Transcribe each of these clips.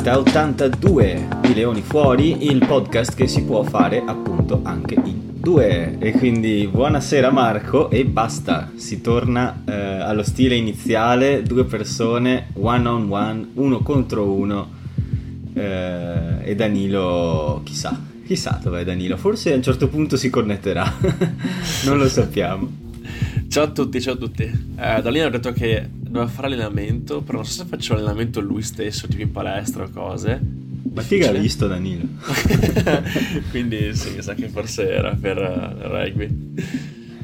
puntata 82 di Leoni Fuori, il podcast che si può fare appunto anche in due. E quindi buonasera Marco e basta, si torna eh, allo stile iniziale, due persone, one on one, uno contro uno. Eh, e Danilo, chissà, chissà dov'è Danilo, forse a un certo punto si connetterà, non lo sappiamo. Ciao a tutti, ciao a tutti. Eh, Danilo ha detto che doveva fare allenamento, però non so se faccio allenamento lui stesso, tipo in palestra o cose. Ma figa ha visto Danilo. Quindi sì, mi sa che forse era per uh, rugby.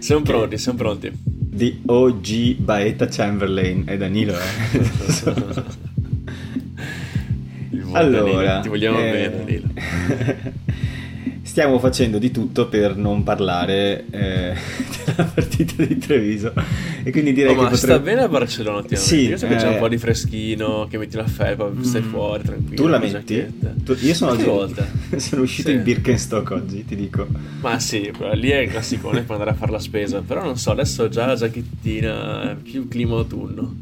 Siamo pronti, siamo pronti. Di OG Baeta Chamberlain è Danilo, eh. allora, ti vogliamo eh... bene, Danilo. stiamo facendo di tutto per non parlare eh, della partita di Treviso e quindi direi oh, che ma potrebbe... sta bene a Barcellona ultimamente sì, io so che eh... c'è un po' di freschino che metti la felpa stai mm. fuori tranquillo tu la metti? Tu... io sono, oggi... sono uscito sì. in Birkenstock oggi ti dico ma sì lì è il classicone per andare a fare la spesa però non so adesso già la giacchettina più clima autunno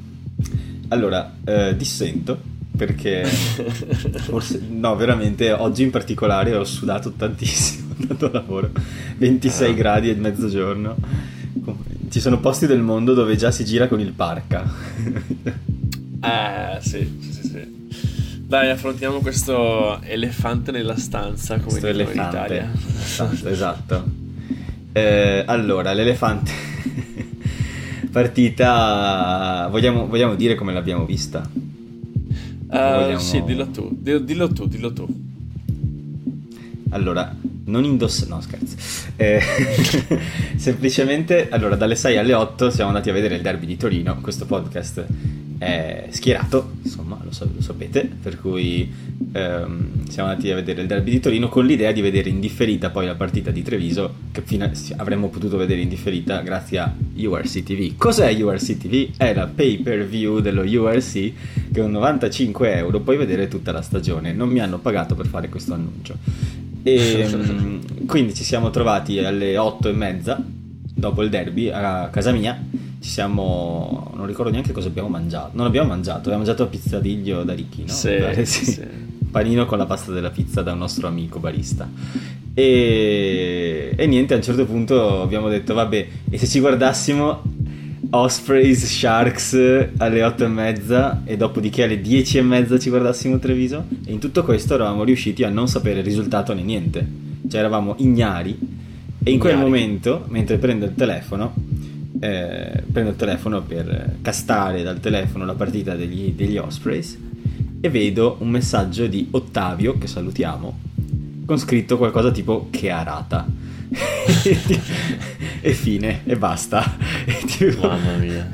allora eh, dissento perché forse no veramente oggi in particolare ho sudato tantissimo a lavoro 26 ah. gradi e mezzogiorno. Ci sono posti del mondo dove già si gira con il parca eh sì sì sì, sì. dai affrontiamo questo elefante nella stanza come questo elefante in Italia. Stanza, esatto. Eh, allora l'elefante partita vogliamo, vogliamo dire come l'abbiamo vista vogliamo... Sì, dillo tu, dillo, dillo, tu, dillo tu. Allora, non indossa... No, scherzo. Eh, semplicemente, allora, dalle 6 alle 8 siamo andati a vedere il derby di Torino. Questo podcast è schierato, insomma, lo, so, lo sapete, per cui ehm, siamo andati a vedere il derby di Torino con l'idea di vedere in differita poi la partita di Treviso, che fino a, avremmo potuto vedere in differita grazie a URC TV. Cos'è URC TV? È la pay per view dello URC che con 95 euro puoi vedere tutta la stagione. Non mi hanno pagato per fare questo annuncio. E ehm, quindi ci siamo trovati alle 8 e mezza dopo il derby a casa mia ci siamo non ricordo neanche cosa abbiamo mangiato non abbiamo mangiato abbiamo mangiato a pizzadiglio da Ricchi no? Sì, Beh, sì. sì. panino con la pasta della pizza da un nostro amico barista e, e niente a un certo punto abbiamo detto vabbè e se ci guardassimo Ospreys Sharks alle 8 e mezza e dopodiché alle 10 e mezza ci guardassimo Treviso e in tutto questo eravamo riusciti a non sapere il risultato né niente cioè eravamo ignari e in quel momento mentre prendo il telefono eh, prendo il telefono per castare dal telefono la partita degli, degli Ospreys e vedo un messaggio di Ottavio, che salutiamo, con scritto qualcosa tipo che arata. e fine, e basta. E tipo... Mamma mia.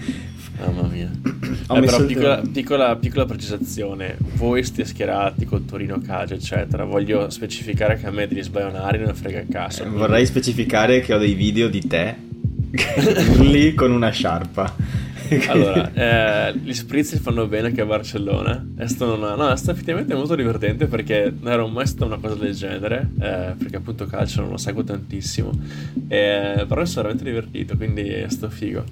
Mamma mia. Eh, però piccola, piccola, piccola, precisazione, voi siete schierati col Torino Cage eccetera, voglio specificare che a me degli sbaionari non frega il caso. Eh, vorrei specificare che ho dei video di te lì con una sciarpa. allora, eh, gli spritz fanno bene anche a Barcellona. È stato, una, no, è stato effettivamente molto divertente perché non era mai stata una cosa del genere. Eh, perché appunto calcio non lo seguo tantissimo. Eh, però mi sono veramente divertito, quindi è stato figo.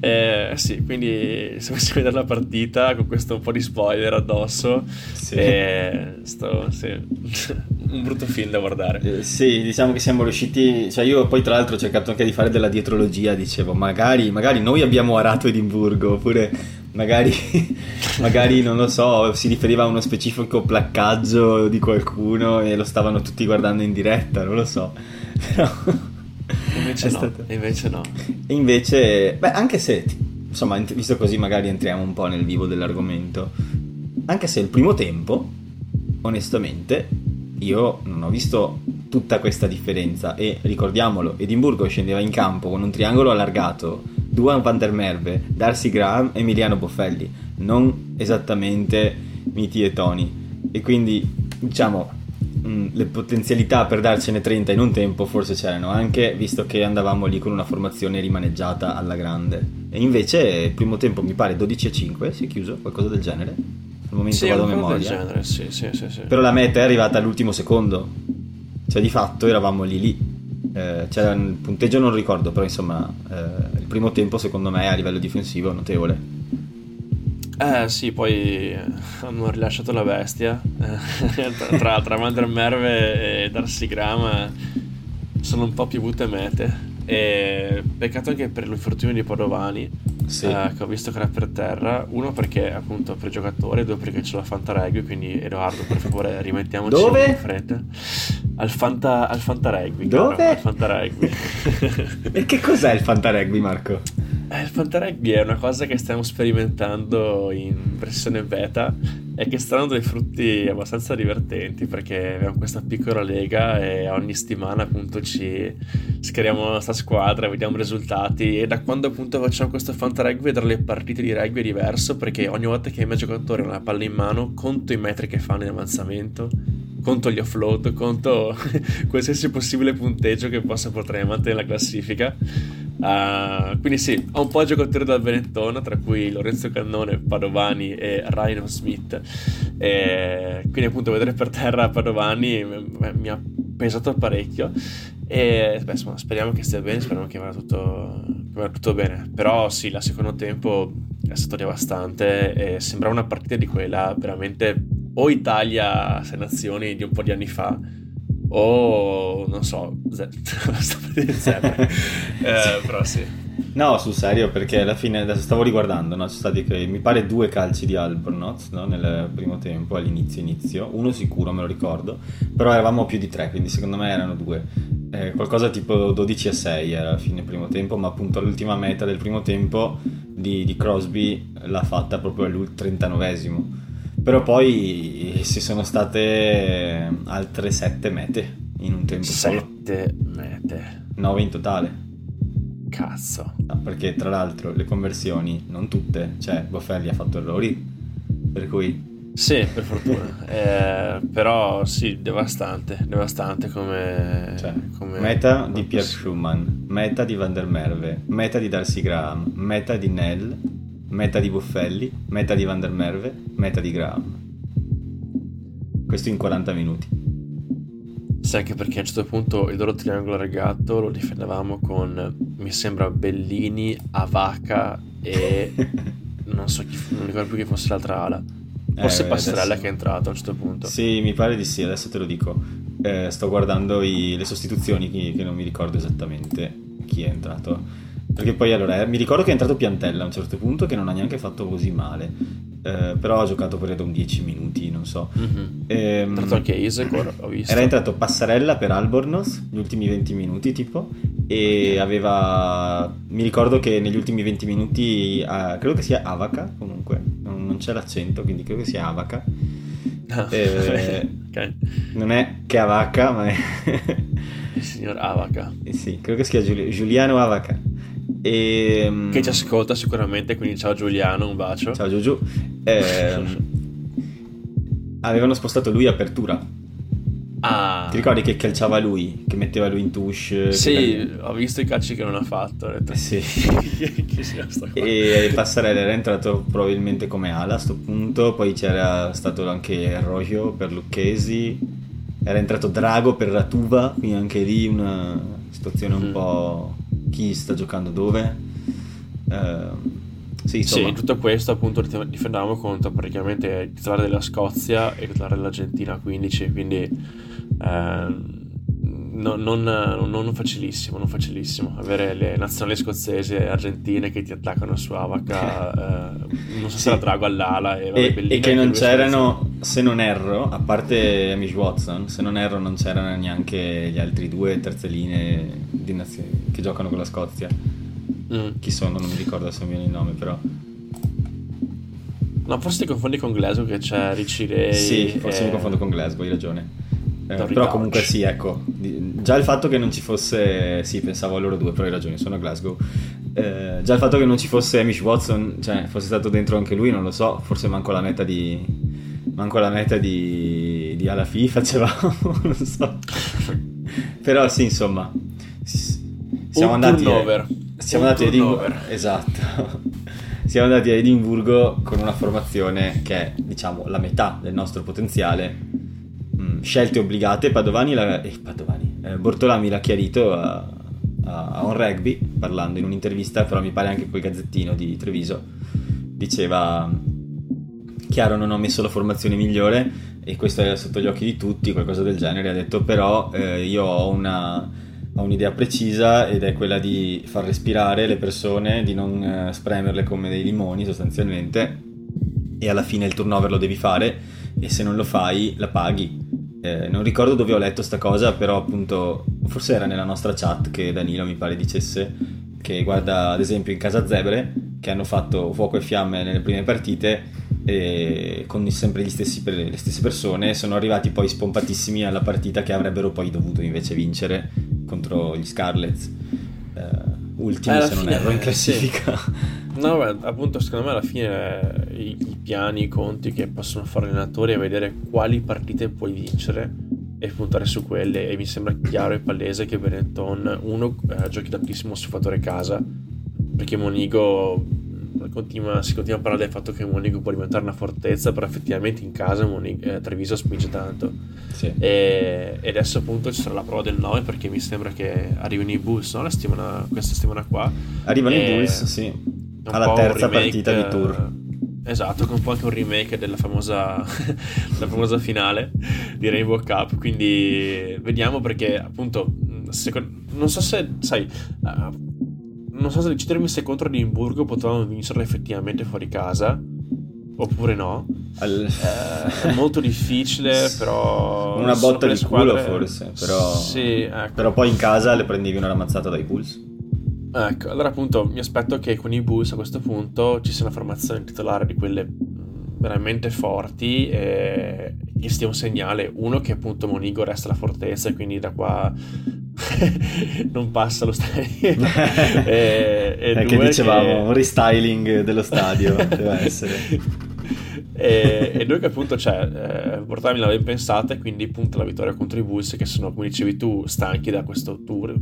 Eh, sì, quindi se volessi vedere la partita con questo un po' di spoiler addosso, sì. Eh, sto, sì. un brutto film da guardare. Eh, sì, diciamo che siamo riusciti. Cioè, io poi, tra l'altro, ho cercato anche di fare della dietrologia. Dicevo, magari, magari noi abbiamo arato Edimburgo, oppure magari, magari, non lo so, si riferiva a uno specifico placcaggio di qualcuno e lo stavano tutti guardando in diretta, non lo so. Però. Invece, no, stato... invece no. E invece, beh, anche se, insomma, visto così, magari entriamo un po' nel vivo dell'argomento. Anche se il primo tempo, onestamente, io non ho visto tutta questa differenza e ricordiamolo, Edimburgo scendeva in campo con un triangolo allargato, Duan van der Merve, Darcy Graham e Emiliano Boffelli, non esattamente Miti e Tony. E quindi, diciamo, mh, le potenzialità per darcene 30 in un tempo forse c'erano anche, visto che andavamo lì con una formazione rimaneggiata alla grande. E invece primo tempo mi pare 12 a 5, si è chiuso, qualcosa del genere al momento sì, vado a memoria. Genere, sì, sì, sì, sì. Però la meta è arrivata all'ultimo secondo. Cioè, di fatto eravamo lì lì. Eh, c'era un punteggio non ricordo, però insomma, eh, il primo tempo secondo me a livello difensivo notevole. Eh sì, poi hanno rilasciato la bestia. tra, tra Van der Merve e Darcy Graham sono un po' piovute mete. E peccato anche per l'infortunio di Padovani, sì. eh, che ho visto che era per terra. Uno perché appunto per giocatore, due perché c'è la Fanta Rugby. Quindi Edoardo, per favore, rimettiamoci Dove? in fretta. Al Fanta, al Fanta Rugby. Dove? Caro, al Fanta Rugby. e che cos'è il Fanta Rugby, Marco? Eh, il Fantarugby è una cosa che stiamo sperimentando in versione beta e che sta dando dei frutti abbastanza divertenti perché abbiamo questa piccola lega e ogni settimana appunto ci scriviamo la nostra squadra, vediamo i risultati. E da quando appunto facciamo questo Fantarugby vedere le partite di rugby è diverso perché ogni volta che i miei giocatori hanno la palla in mano conto i metri che fanno in avanzamento conto gli offload, conto qualsiasi possibile punteggio che possa portare avanti nella classifica. Uh, quindi sì, ho un po' di giocatori dal Benetton, tra cui Lorenzo Cannone, Padovani e Ryan Smith. E quindi appunto vedere per terra Padovani mi ha pesato parecchio. E beh, insomma, speriamo che stia bene, speriamo che vada tutto, che vada tutto bene. Però sì, la secondo tempo è stato devastante e sembra una partita di quella veramente o Italia sei nazioni di un po' di anni fa o non so Z, eh, però sì No, sul serio, perché alla fine adesso stavo riguardando, no? Sono stati che, mi pare due calci di Albornoz no? nel primo tempo, all'inizio inizio, uno sicuro me lo ricordo, però eravamo più di tre, quindi secondo me erano due. Eh, qualcosa tipo 12 a 6 era alla fine primo tempo, ma appunto l'ultima meta del primo tempo di, di Crosby l'ha fatta proprio al 39esimo però poi ci sono state altre sette mete in un tempo solo. Sette mete. Nove in totale. Cazzo. No, perché tra l'altro le conversioni, non tutte, cioè Boffelli ha fatto errori, per cui... Sì, per fortuna. eh, però sì, devastante, devastante come... Cioè, come... Meta di Pierre Schumann, meta di Van der Merve, meta di Darcy Graham, meta di Nell, meta di Buffelli, meta di Van der Merve, meta di Graham. Questo in 40 minuti. Sì, anche perché a un certo punto il loro triangolo regatto lo difendevamo con, mi sembra, Bellini, Avaca e non so chi, non ricordo più chi fosse l'altra ala. Forse eh, Passarella adesso... che è entrato a un certo punto. Sì, mi pare di sì, adesso te lo dico. Eh, sto guardando i, le sostituzioni che non mi ricordo esattamente chi è entrato. Perché poi allora eh, mi ricordo che è entrato Piantella a un certo punto che non ha neanche fatto così male. Eh, però ha giocato per un 10 minuti, non so. Mm-hmm. Ehm, entrato anche Isegor, ho visto. Era entrato Passarella per Albornoz, gli ultimi 20 minuti tipo, e aveva... Mi ricordo che negli ultimi 20 minuti, uh, credo che sia Avaca comunque, non, non, c'è l'accento, quindi credo che sia Avaca. No. Eh, okay. Non è che Avaca, ma è... Il signor Avaca. Eh sì, credo che sia Giul- Giuliano Avaca. E, ehm, che ci ascolta sicuramente, quindi ciao Giuliano, un bacio. Ciao Giugiu. Eh, avevano spostato lui apertura. Ah. Ti ricordi che calciava lui, che metteva lui in touche? Sì, che... ho visto i calci che non ha fatto. Ho detto, sì. e Passarella era entrato probabilmente come ala a questo punto, poi c'era stato anche Rojo per Lucchesi, era entrato Drago per Ratuva, quindi anche lì una situazione un mm. po' chi sta giocando dove. Uh, sì, sì, tutto questo appunto difendavamo contro praticamente il titolare della Scozia e il titolare dell'Argentina 15, quindi eh, no, non, non, facilissimo, non facilissimo avere le nazionali scozzesi e argentine che ti attaccano su Avaca, eh, non so se la Drago all'ala e, e, e che non c'erano, se non erro, a parte Amish Watson, se non erro non c'erano neanche gli altri due terze linee che giocano con la Scozia. Mm. Chi sono? Non mi ricordo se mi viene il nome, però. No, forse ti confondi con Glasgow che c'è Ricci Ray. Sì, forse e... mi confondo con Glasgow, hai ragione. Eh, però comunque sì, ecco. Già il fatto che non ci fosse. Sì, pensavo a loro due, però hai ragione, sono a Glasgow. Eh, già il fatto che non ci fosse Amish Watson, cioè fosse stato dentro anche lui, non lo so. Forse manco la meta di. Manco la meta di. di alla FIFA facevamo, non so. però sì, insomma. Siamo Un andati. Turnover. Siamo Un andati a Edimburgo. Esatto. Siamo andati a Edimburgo con una formazione che è, diciamo, la metà del nostro potenziale scelte obbligate. Padovani, la, eh, Padovani eh, Bortolami l'ha chiarito a, a, a, On Rugby, parlando in un'intervista, però mi pare anche quel gazzettino di Treviso. Diceva chiaro non ho messo la formazione migliore e questo è sotto gli occhi di tutti, qualcosa del genere, ha detto però eh, io ho, una, ho, un'idea precisa ed è quella di far respirare le persone, di non eh, spremerle come dei limoni sostanzialmente e alla fine il turnover lo devi fare e se non lo fai la paghi. Eh, non ricordo dove ho letto sta cosa, però appunto forse era nella nostra chat che Danilo mi pare dicesse che guarda ad esempio in Casa Zebre che hanno fatto fuoco e fiamme nelle prime partite e con sempre stessi, le stesse persone sono arrivati poi spompatissimi alla partita che avrebbero poi dovuto invece vincere contro gli Scarlets uh, ultimi se non erro in classifica sì. No beh, appunto secondo me alla fine i, i piani i conti che possono fare gli allenatori è vedere quali partite puoi vincere e puntare su quelle e mi sembra chiaro e palese che Benetton uno eh, giochi tantissimo sul fattore casa perché Monigo mm, continua, si continua a parlare del fatto che Monigo può diventare una fortezza però effettivamente in casa Monigo, eh, Treviso spinge tanto sì. e, e, adesso appunto ci sarà la prova del 9 perché mi sembra che arrivino i Bulls no? settimana, questa settimana qua arrivano i Bulls sì alla terza remake, partita di tour Esatto, con un po' anche un remake della famosa, famosa finale di Rainbow Cup. Quindi vediamo perché, appunto, secondo, non so se, sai, uh, non so se decidermi se contro Edimburgo potevano vincere effettivamente fuori casa. Oppure no, All... eh, è molto difficile, però. Una botta di squadre... culo, forse. Però... Sì, ecco. però poi in casa le prendevi una ramazzata dai Bulls. Ecco, allora appunto mi aspetto che con i Bulls a questo punto ci sia una formazione titolare di quelle veramente forti e che sia un segnale, uno che appunto Monigo resta la fortezza e quindi da qua non passa lo stadio. E, e che dicevamo che... un restyling dello stadio deve essere. E, e noi che appunto cioè eh, Portami l'aveva ben pensata e quindi punta la vittoria contro i Bulls che sono come dicevi tu stanchi da questo tour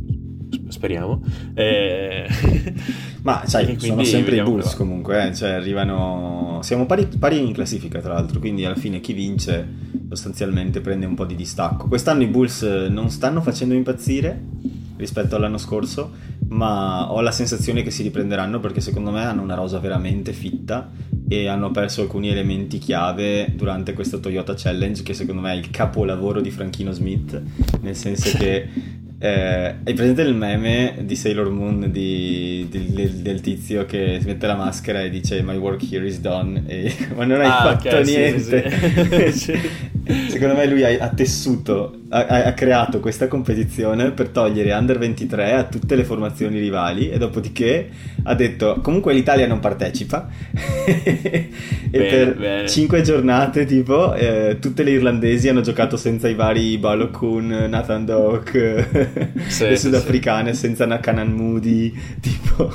speriamo. E... Ma sai, sono sempre i Bulls comunque, eh? cioè arrivano... Siamo pari, pari, in classifica tra l'altro, quindi alla fine chi vince sostanzialmente prende un po' di distacco. Quest'anno i Bulls non stanno facendo impazzire rispetto all'anno scorso, ma ho la sensazione che si riprenderanno perché secondo me hanno una rosa veramente fitta e hanno perso alcuni elementi chiave durante questo Toyota Challenge che secondo me è il capolavoro di Franchino Smith, nel senso che eh, hai presente il meme di Sailor Moon di, di, del, del, tizio che si mette la maschera e dice My work here is done e, ma non hai ah, fatto okay, niente sì, sì. secondo me lui ha, ha tessuto ha, ha, creato questa competizione per togliere Under 23 a tutte le formazioni rivali e dopodiché ha detto comunque l'Italia non partecipa e bene, per bene. 5 giornate tipo eh, tutte le irlandesi hanno giocato senza i vari Balokun, Nathan Doak sì, le sudafricane sì. senza Nakanan Moody tipo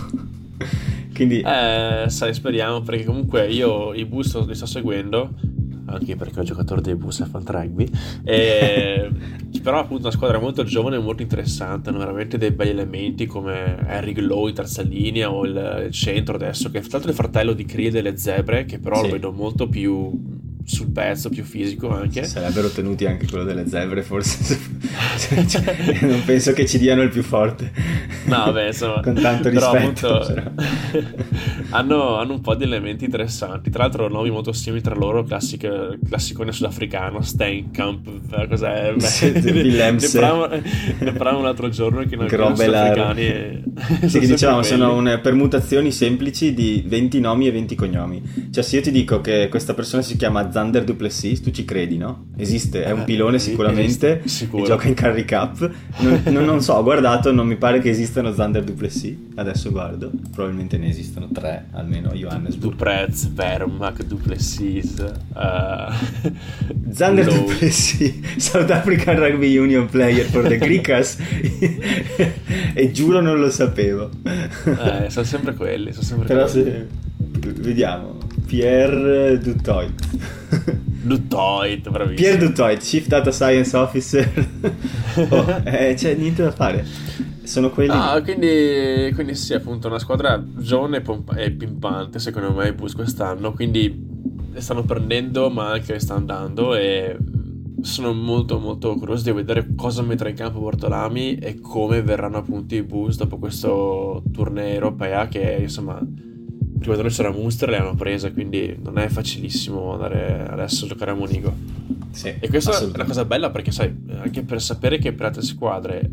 quindi eh, sai speriamo perché comunque io i boost li sto seguendo anche perché è un giocatore dei Bulls e fa il rugby. E, però appunto una squadra molto giovane e molto interessante, hanno veramente dei bei elementi come Eric Lowe in terza linea o il, il centro adesso, che tra l'altro è il fratello di Cree delle Zebre, che però sì. lo vedo molto più sul pezzo, più fisico anche. Sarebbero tenuti anche quello delle zebre, forse. cioè, non penso che ci diano il più forte. No, beh, insomma. Con tanto rispetto. Appunto, hanno, hanno, un po' di elementi interessanti. Tra l'altro, nomi molto simili tra loro, classic, classicone sudafricano, Steinkamp, cos'è? Beh, sì, ne, ne parlavamo un altro giorno che non sudafricani. E... Sì, che diciamo, sono une permutazioni semplici di 20 nomi e 20 cognomi. Cioè, se io ti dico che questa persona si chiama Zander Duplessis, tu ci credi, no? Esiste, è un eh, pilone sicuramente, e gioca in Curry Cup. Non, non, non, so, ho guardato, non mi pare che esistano Zander Duplessis, adesso guardo, probabilmente ne esistono tre almeno, Johannesburg. Duprez, Vermac, Duplessis, uh... Zander Low. Duplessis, South African Rugby Union player for the Grikas e giuro non lo sapevo. Eh, sono sempre quelli, sono sempre Però quelli. Se... Vediamo. Pierre Dutoit. Dutoit, bravissimo. Pierre Dutoit, Chief Data Science Officer. oh, eh, c'è niente da fare. Sono quelli. Ah, quindi, quindi sì, appunto, una squadra giovane e, pompa- e pimpante, secondo me, i Bulls quest'anno. Quindi stanno prendendo, ma anche stanno andando. E sono molto, molto curioso di vedere cosa metterà in campo Bortolami e come verranno appunto i Bulls dopo questo tournée europea che, insomma Prima noi c'era Munster e le hanno prese, quindi non è facilissimo andare adesso a giocare a Monigo. Sì, e questa è una cosa bella perché, sai, anche per sapere che per altre squadre,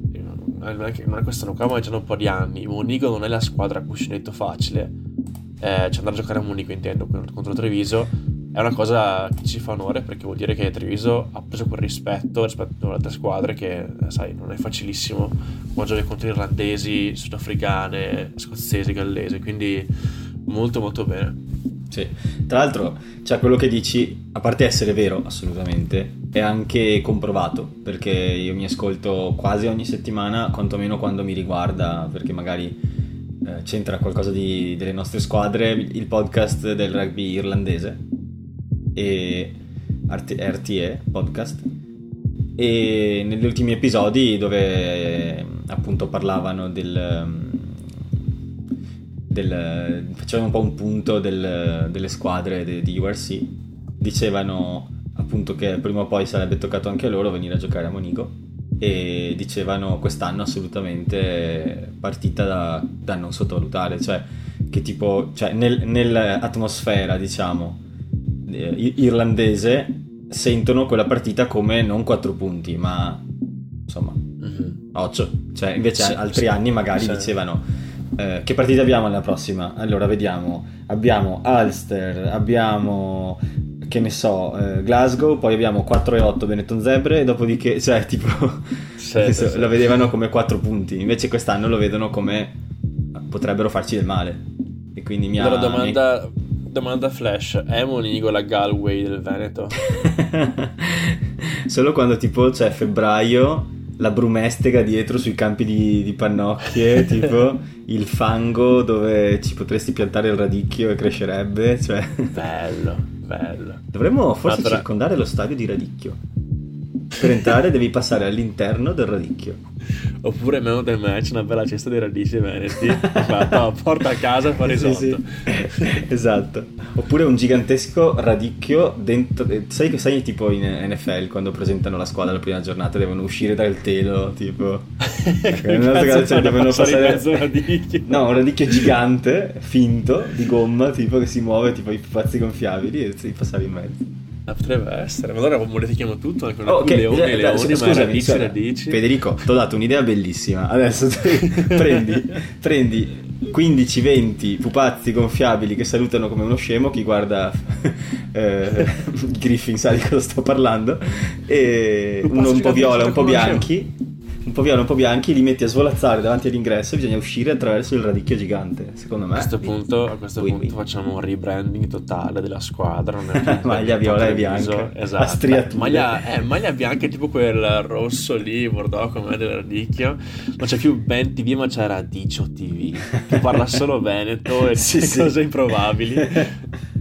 non è, che, non è ma già un po' di anni, Monigo non è la squadra a cuscinetto facile, eh, cioè andare a giocare a Monigo intendo contro Treviso è una cosa che ci fa onore perché vuol dire che Treviso ha preso quel rispetto rispetto alle altre squadre che, eh, sai, non è facilissimo quando giochi contro irlandesi, sudafricane, scozzesi, gallesi, quindi molto molto bene. Sì, tra l'altro, cioè quello che dici, a parte essere vero assolutamente, è anche comprovato, perché io mi ascolto quasi ogni settimana, quantomeno quando mi riguarda, perché magari eh, c'entra qualcosa di, delle nostre squadre, il podcast del rugby irlandese, e RTE podcast, e negli ultimi episodi dove appunto parlavano del del, facevano un po' un punto del, delle squadre de, di URC, dicevano appunto che prima o poi sarebbe toccato anche a loro venire a giocare a Monigo. E dicevano quest'anno assolutamente partita da, da non sottovalutare, cioè che tipo, cioè nel, nell'atmosfera diciamo eh, irlandese sentono quella partita come non 4 punti ma insomma 8, mhm. cioè invece sì, altri sì, anni magari sì. dicevano eh, che partita abbiamo alla prossima? Allora, vediamo. Abbiamo Ulster, abbiamo che ne so, eh, Glasgow, poi abbiamo 4 e 8 Benetton Zebre, e dopodiché, cioè, tipo, certo, certo. lo vedevano come 4 punti, invece quest'anno lo vedono come potrebbero farci del male. E quindi mi allora, domanda, mi... domanda flash, è Monigo la Galway del Veneto? Solo quando tipo c'è febbraio la brumestega dietro sui campi di, di pannocchie, tipo il fango dove ci potresti piantare il radicchio e crescerebbe. Cioè... Bello, bello. Dovremmo forse Altra... circondare lo stadio di radicchio. Per entrare devi passare all'interno del radicchio. Oppure meno del match, una bella cesta di radici veneti. Fatta, porta a casa e fa risotto. Sì, sì. esatto. Oppure un gigantesco radicchio dentro. Eh, sai che sai tipo in NFL quando presentano la squadra la prima giornata devono uscire dal telo, tipo. ecco, cioè, devono passare. Radicchio. No, un radicchio gigante, finto, di gomma, tipo che si muove, tipo i pupazzi gonfiabili e devi passare in mezzo. Ah, potrebbe essere, ma allora monetichiamo tutto anche una oh, okay. leone, eh, leone, scusami, ma radici, scusami. radici. Federico, ti ho dato un'idea bellissima. Adesso prendi, prendi 15-20 pupazzi gonfiabili che salutano come uno scemo. Chi guarda eh, Griffin sa di cosa sto parlando. E uno un po' viola, un po' bianchi un po' viola, un po' bianchi, li metti a svolazzare davanti all'ingresso e bisogna uscire attraverso il radicchio gigante, secondo me. A questo punto, a questo punto facciamo un rebranding totale della squadra. maglia viola e bianca. Esatto. Maglia, eh, maglia bianca tipo quel rosso lì, bordeaux come del radicchio. Non c'è più Ben TV ma c'è Radicio TV, che parla solo Veneto e sì, sì. cose improbabili.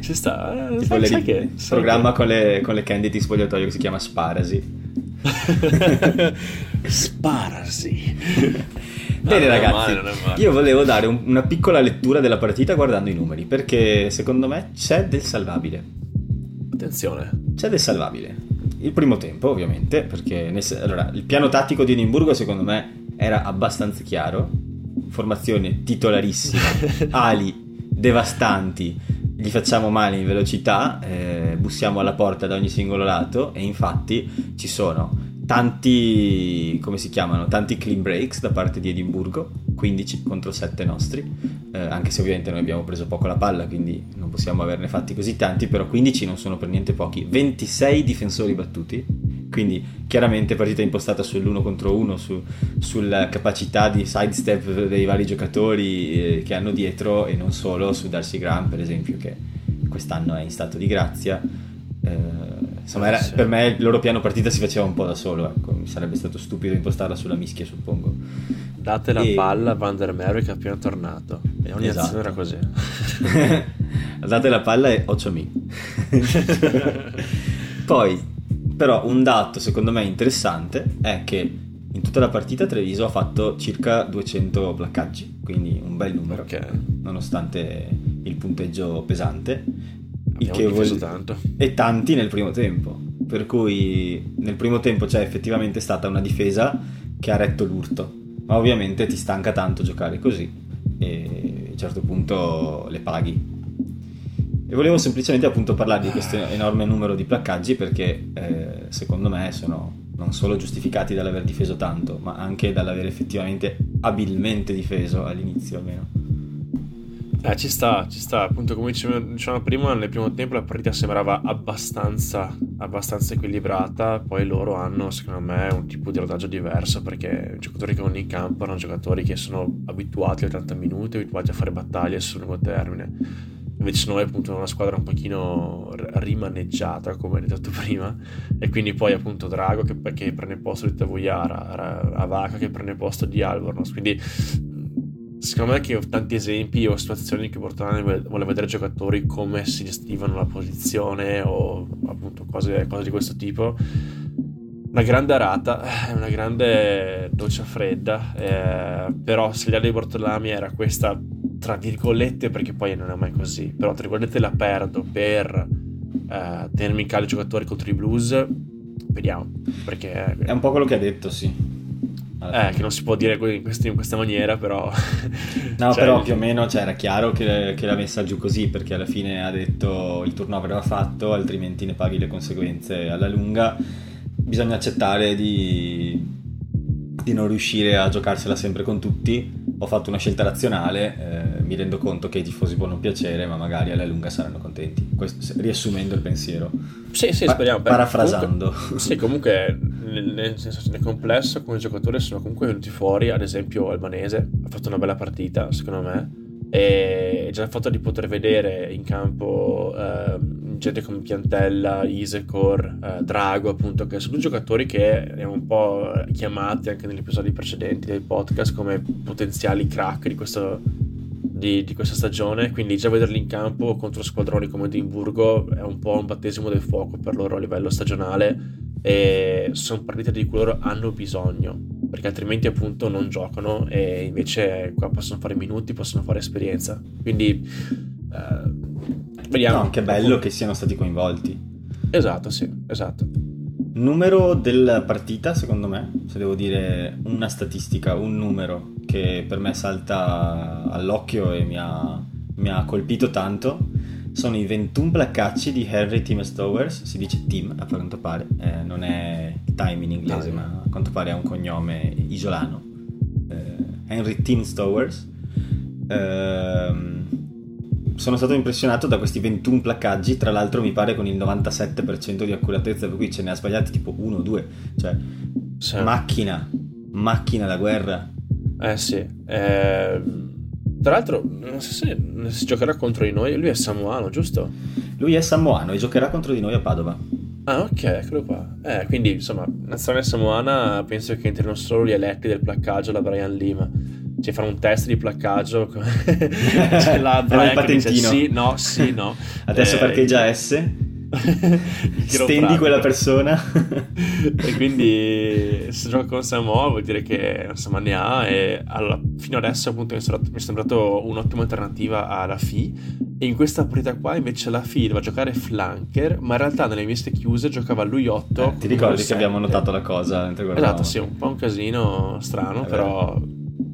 Ci sta, eh, sai, le, che, programma che... Con, le, con le candy di spogliatoio che si chiama Sparasi. Sparasi. Bene ragazzi, male, io volevo dare un, una piccola lettura della partita guardando i numeri, perché secondo me c'è del salvabile. Attenzione. C'è del salvabile. Il primo tempo, ovviamente, perché nel, allora, il piano tattico di Edimburgo secondo me era abbastanza chiaro. Formazione titolarissima, ali devastanti, gli facciamo male in velocità, bussiamo alla porta da ogni singolo lato e infatti ci sono tanti, come si chiamano, tanti clean breaks da parte di Edimburgo, 15 contro 7 nostri, eh, anche se ovviamente noi abbiamo preso poco la palla, quindi non possiamo averne fatti così tanti, però 15 non sono per niente pochi, 26 difensori battuti, quindi chiaramente partita impostata sull'uno contro uno, su, sulla capacità di sidestep dei vari giocatori eh, che hanno dietro e non solo su Darcy Graham per esempio che quest'anno è in stato di grazia. Eh, insomma, era, per me il loro piano partita si faceva un po' da solo, ecco. mi sarebbe stato stupido impostarla sulla mischia suppongo. Date la e... palla a Van der Merwe che è appena tornato e ogni esatto. azione era così. Date la palla e Ochomi. Poi però un dato secondo me interessante è che in tutta la partita Treviso ha fatto circa 200 placcaggi, quindi un bel numero, okay. nonostante il punteggio pesante. Il che vuol... tanto. E tanti nel primo tempo. Per cui nel primo tempo c'è effettivamente stata una difesa che ha retto l'urto. Ma ovviamente ti stanca tanto giocare così. E certo punto le paghi. E volevo semplicemente appunto parlare di questo enorme numero di placcaggi perché eh, secondo me sono non solo giustificati dall'aver difeso tanto, ma anche dall'aver effettivamente abilmente difeso all'inizio almeno. Eh, ci sta, ci sta. Appunto, come dicevamo prima, nel primo tempo la partita sembrava abbastanza, abbastanza equilibrata. Poi loro hanno, secondo me, un tipo di rodaggio diverso perché i giocatori che vanno in campo erano giocatori che sono abituati a 80 minuti, abituati a fare battaglie sul lungo termine. Invece noi appunto una squadra un pochino rimaneggiata, come detto prima, e quindi poi appunto Drago che, che prende posto di Tavuyara, Avaka che prende posto di Albornoz, quindi secondo me che ho tanti esempi o situazioni che portano vuole vedere giocatori come si gestivano la posizione o appunto cose, cose di questo tipo una grande arata, una grande doccia fredda, eh, però se l'idea di Bortolami era questa, tra virgolette, perché poi non è mai così, però tra virgolette la perdo per eh, tenermi in caldo i giocatori contro i Blues, vediamo, perché... È un po' quello che ha detto, sì. Eh, che non si può dire in, questi, in questa maniera, però. no, cioè, però più o meno cioè, era chiaro che, che l'ha messa giù così, perché alla fine ha detto il turno aveva fatto, altrimenti ne paghi le conseguenze alla lunga. Bisogna accettare di, di non riuscire a giocarsela sempre con tutti. Ho fatto una scelta razionale, eh, mi rendo conto che i tifosi può non piacere, ma magari alla lunga saranno contenti. Questo, riassumendo il pensiero. Sì, sì, speriamo. Pa- parafrasando. Comunque, sì, comunque nel, nel, senso, nel complesso come giocatore sono comunque venuti fuori, ad esempio Albanese ha fatto una bella partita secondo me e già il fatto di poter vedere in campo eh, gente come Piantella, Isecor, eh, Drago appunto che sono giocatori che abbiamo un po' chiamati anche negli episodi precedenti del podcast come potenziali crack di questo di, di, questa stagione, quindi già vederli in campo contro squadroni come Edimburgo è un po' un battesimo del fuoco per loro a livello stagionale e sono partite di cui loro hanno bisogno perché altrimenti appunto non giocano e invece qua possono fare minuti, possono fare esperienza. Quindi eh, vediamo no, che bello che siano stati coinvolti esatto sì esatto numero della partita secondo me se devo dire una statistica un numero che per me salta all'occhio e mi ha, mi ha colpito tanto sono i 21 placcacci di Henry Tim Stowers, si dice Tim a quanto pare, eh, non è time in inglese no. ma a quanto pare è un cognome isolano, eh, Henry Tim Stowers. Eh, sono stato impressionato da questi 21 placcaggi, tra l'altro mi pare con il 97% di accuratezza, per cui ce ne ha sbagliati tipo uno o due, cioè sì. macchina, macchina da guerra. Eh sì, eh tra l'altro, non so se si giocherà contro di noi. Lui è samoano, giusto? Lui è samoano e giocherà contro di noi a Padova. Ah, ok, eccolo qua. Eh, quindi, insomma, nazionale samoana penso che entrino solo gli eletti del placcaggio da Brian Lima. Ci farà un test di placcaggio. C'è la Brian il patentino. Dice, sì, no, sì, no. Adesso eh, parcheggia S. stendi quella persona e quindi se gioca con Samoa vuol dire che insomma ne ha e alla, fino adesso appunto mi è, sembrato, un'ottima alternativa alla FI e in questa partita qua invece la FI doveva giocare flanker ma in realtà nelle miste chiuse giocava lui 8 eh, ti ricordi che abbiamo notato la cosa esatto sì un po' un casino strano però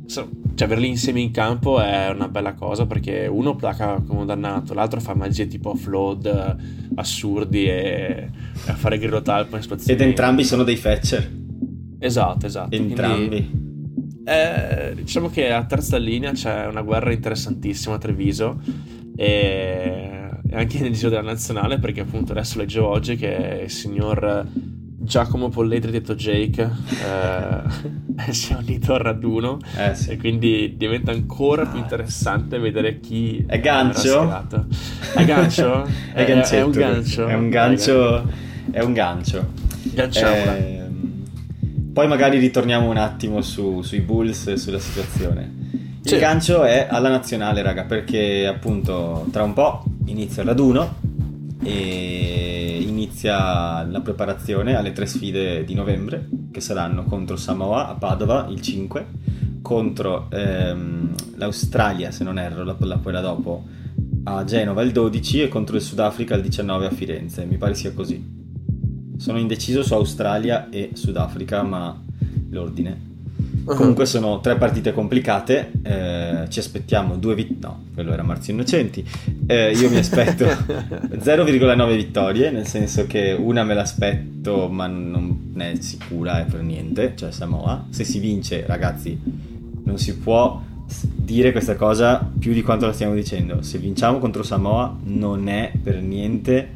cioè averli insieme in campo è una bella cosa perché uno placa come un dannato, l'altro fa magie tipo offload assurdi e, e a fare grillo talpa in situazioni. Ed entrambi sono dei fetcher. Esatto, esatto. Entrambi. Quindi, eh, diciamo che a terza linea c'è una guerra interessantissima a Treviso e anche nel giro della nazionale perché appunto adesso leggevo oggi che il signor Giacomo Polledri detto Jake eh, si è unito al raduno. Eh, sì. e quindi diventa ancora più interessante vedere chi è gancio? è gancio? È, è, è, un gancio. È un gancio è un gancio. Eh, poi magari ritorniamo un attimo su, sui Bulls e sulla situazione. Il sì. gancio è alla nazionale raga perché appunto tra un po' inizia il raduno e inizia la preparazione alle tre sfide di novembre che saranno contro Samoa a Padova il 5 contro ehm, l'Australia se non erro la, la, quella dopo a Genova il 12 e contro il Sudafrica il 19 a Firenze. Mi pare sia così. Sono indeciso su Australia e Sudafrica ma l'ordine Uh-huh. Comunque sono tre partite complicate, eh, ci aspettiamo due vittorie, no, quello era Marzi Innocenti, eh, io mi aspetto 0,9 vittorie, nel senso che una me l'aspetto ma non è sicura, è per niente, cioè Samoa, se si vince ragazzi non si può dire questa cosa più di quanto la stiamo dicendo, se vinciamo contro Samoa non è per niente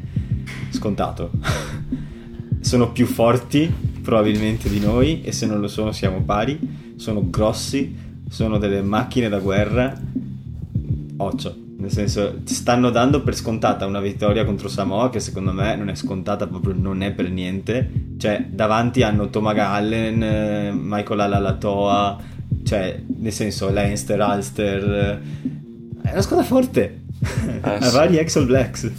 scontato, sono più forti probabilmente di noi e se non lo sono siamo pari, sono grossi, sono delle macchine da guerra, occhio, nel senso stanno dando per scontata una vittoria contro Samoa che secondo me non è scontata proprio, non è per niente, cioè davanti hanno Tomaga Allen, Michael Alalatoa, cioè nel senso Leinster, Ulster, è una squadra forte, eh, ha sì. vari Exo Blacks.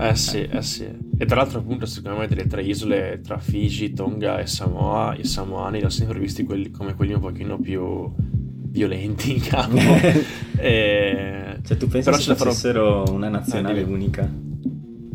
Eh sì, eh sì. E tra l'altro appunto secondo me delle tre isole tra Fiji, Tonga e Samoa, i samoani li ho sempre visti quelli, come quelli un pochino più violenti in campo. e... Cioè tu pensi che fossero farò... una nazionale eh, unica?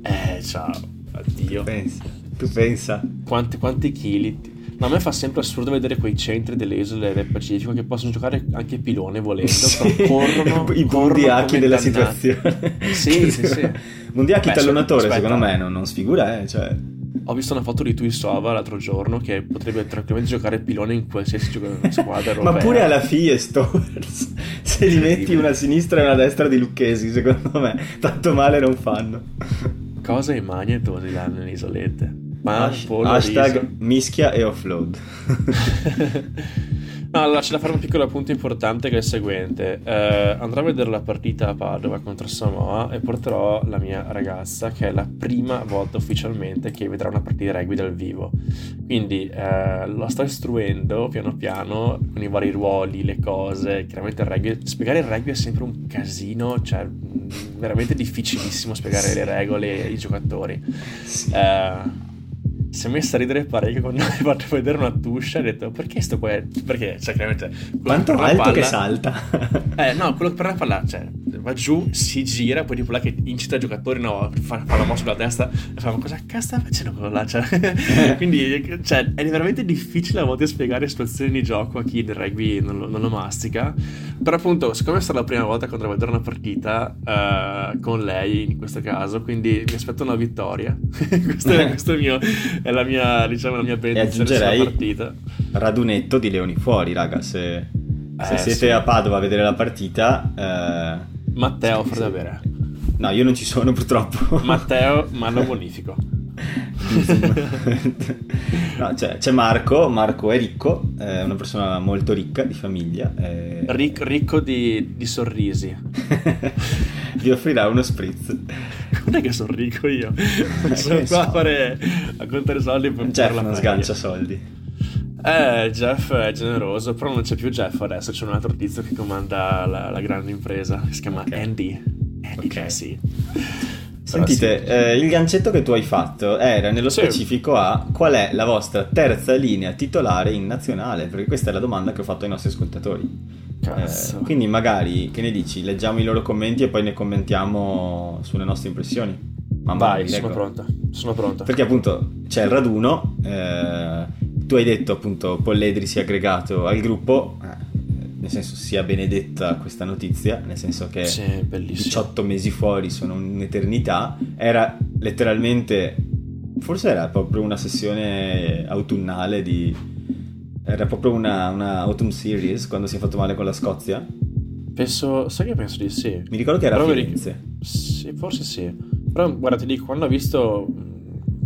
Eh, ciao, addio. Tu pensi? Tu pensa? Quanti, quanti chili? Ma a me fa sempre assurdo vedere quei centri delle isole del Pacifico che possono giocare anche pilone volendo, sì. però corrono i bundiachi della situazione. Sì, sì, sì. Bundiachi tallonatore, secondo me non, non sfigura, eh, cioè... Ho visto una foto di Tuisova l'altro giorno che potrebbe tranquillamente giocare pilone in qualsiasi squadra europea. Ma pure alla Fiestores, se li metti una sinistra e una destra di Lucchesi, secondo me, tanto male non fanno. Cosa i magnetosi là nelle isolette? Ma Hash- hashtag mischia e offload. no, allora c'è da fare un piccolo appunto importante che è il seguente. Eh, andrò a vedere la partita a Padova contro Samoa e porterò la mia ragazza che è la prima volta ufficialmente che vedrà una partita di rugby dal vivo. Quindi eh, lo sto istruendo piano piano con i vari ruoli, le cose. Chiaramente il rugby, spiegare il rugby è sempre un casino, cioè veramente difficilissimo spiegare le regole ai giocatori. Eh, si è messa a ridere parecchio quando mi hai fatto vedere una tuscia e ha detto perché sto qua? Perché cioè chiaramente quanto alto palla, che salta. Eh no quello che per la palla cioè va giù si gira poi tipo là che incita i giocatori no fa, fa la mossa sulla testa e fa ma cosa cazzo sta facendo quello là cioè, quindi cioè, è veramente difficile a volte spiegare situazioni di gioco a chi del rugby non lo, non lo mastica. Però appunto siccome è stata la prima volta che andrò a vedere una partita uh, con lei in questo caso quindi mi aspetto una vittoria. Questo, è, questo è il mio è la mia, diciamo, la mia benedizione sulla partita. Radunetto di Leoni fuori, raga, se, se eh, siete sì. a Padova a vedere la partita... Eh, Matteo, offre da bere. No, io non ci sono purtroppo. Matteo, manda bonifico. No, c'è, c'è, Marco, Marco è ricco, è una persona molto ricca di famiglia. È... Ric, ricco di, di sorrisi. Vi offrirà uno spritz. Non è che sono ricco io, eh, sono qua so. a, fare, a contare soldi per Jeff non sgancia soldi. Eh, Jeff è generoso, però non c'è più Jeff adesso, c'è un altro tizio che comanda la, la grande impresa, che si chiama okay. Andy. Andy okay. Jesse. Sentite, eh, il gancetto che tu hai fatto era nello specifico a qual è la vostra terza linea titolare in nazionale, perché questa è la domanda che ho fatto ai nostri ascoltatori. Eh, quindi magari, che ne dici, leggiamo i loro commenti e poi ne commentiamo sulle nostre impressioni. Mamma Vai, sono pronta, sono pronta. Perché appunto c'è il raduno, eh, tu hai detto appunto Polledri si è aggregato al gruppo, nel senso sia benedetta questa notizia, nel senso che sì, 18 mesi fuori sono un'eternità, era letteralmente, forse era proprio una sessione autunnale di... era proprio una, una autumn series quando si è fatto male con la Scozia. Penso, sai che penso di sì. Mi ricordo che era Però Firenze. Sì, forse sì. Però guarda, ti dico, quando ho visto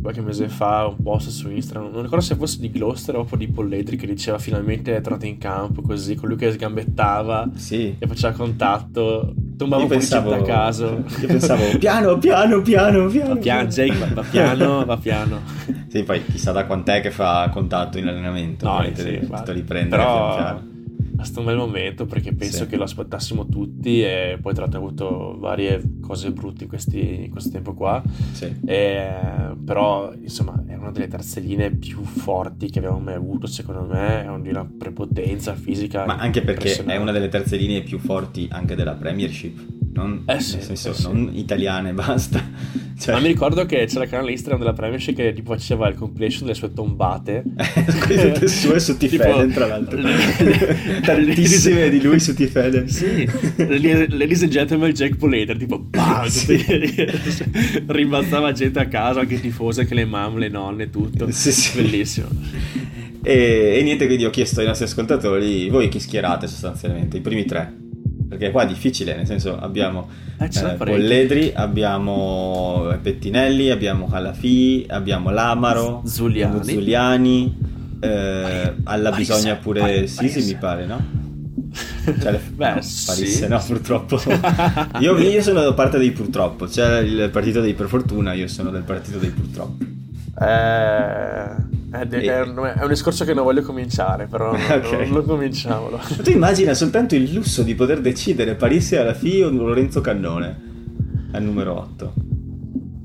qualche mese fa un post su Instagram, non ricordo se fosse di Gloucester o di Polledri che diceva finalmente è tornato in campo così, con lui che sgambettava sì. e faceva contatto, tombava un po' a caso. Io pensavo piano, piano, piano, piano. Va piano, Jake, va, va piano, va piano. sì, poi chissà da quant'è che fa contatto in allenamento. No, sì, te, te li prendere Però... piano è stato un bel momento perché penso sì. che lo aspettassimo tutti e poi tra l'altro ha avuto varie cose brutte in, questi, in questo tempo qua sì. e, però insomma è una delle terze linee più forti che abbiamo mai avuto secondo me è di una prepotenza fisica ma anche perché è una delle terze linee più forti anche della Premiership non, Eh sì, senso, eh sì. non italiane, basta. Cioè, Ma mi ricordo che c'era il canale Instagram della Premiership che tipo faceva il compilation delle sue tombate. tutte sue su Tipo, Tifeden, tra l'altro. le- le- Tantissime di lui su Tifeden. Sì, Ladies and Gentlemen Jack Polader, tipo bam, Sì. rimbalzava gente a casa, anche tifose, anche le mamme, le nonne, tutto. Sì, sì. Bellissimo. E, e niente, quindi ho chiesto ai nostri ascoltatori, voi chi schierate sostanzialmente? I primi tre. Perché qua è difficile, nel senso abbiamo Eh, n'è eh. Polledri, abbiamo Pettinelli, abbiamo Calafi, abbiamo Lamaro, Z- Zuliani. Zuliani, eh, alla Parisse, bisogna pure Pari- Sisi Parisse. mi pare, no? Cioè, le- Beh, no, sì. Parisse no, purtroppo. io, io sono da parte dei purtroppo, c'è il partito dei per fortuna, io sono del partito dei purtroppo. Eh, è, de- E- è un, è un discorso che non voglio cominciare, però non, Ok. non, cominciamolo. Tu immagina soltanto il lusso di poter decidere Parisse alla FI o Lorenzo Cannone al numero 8.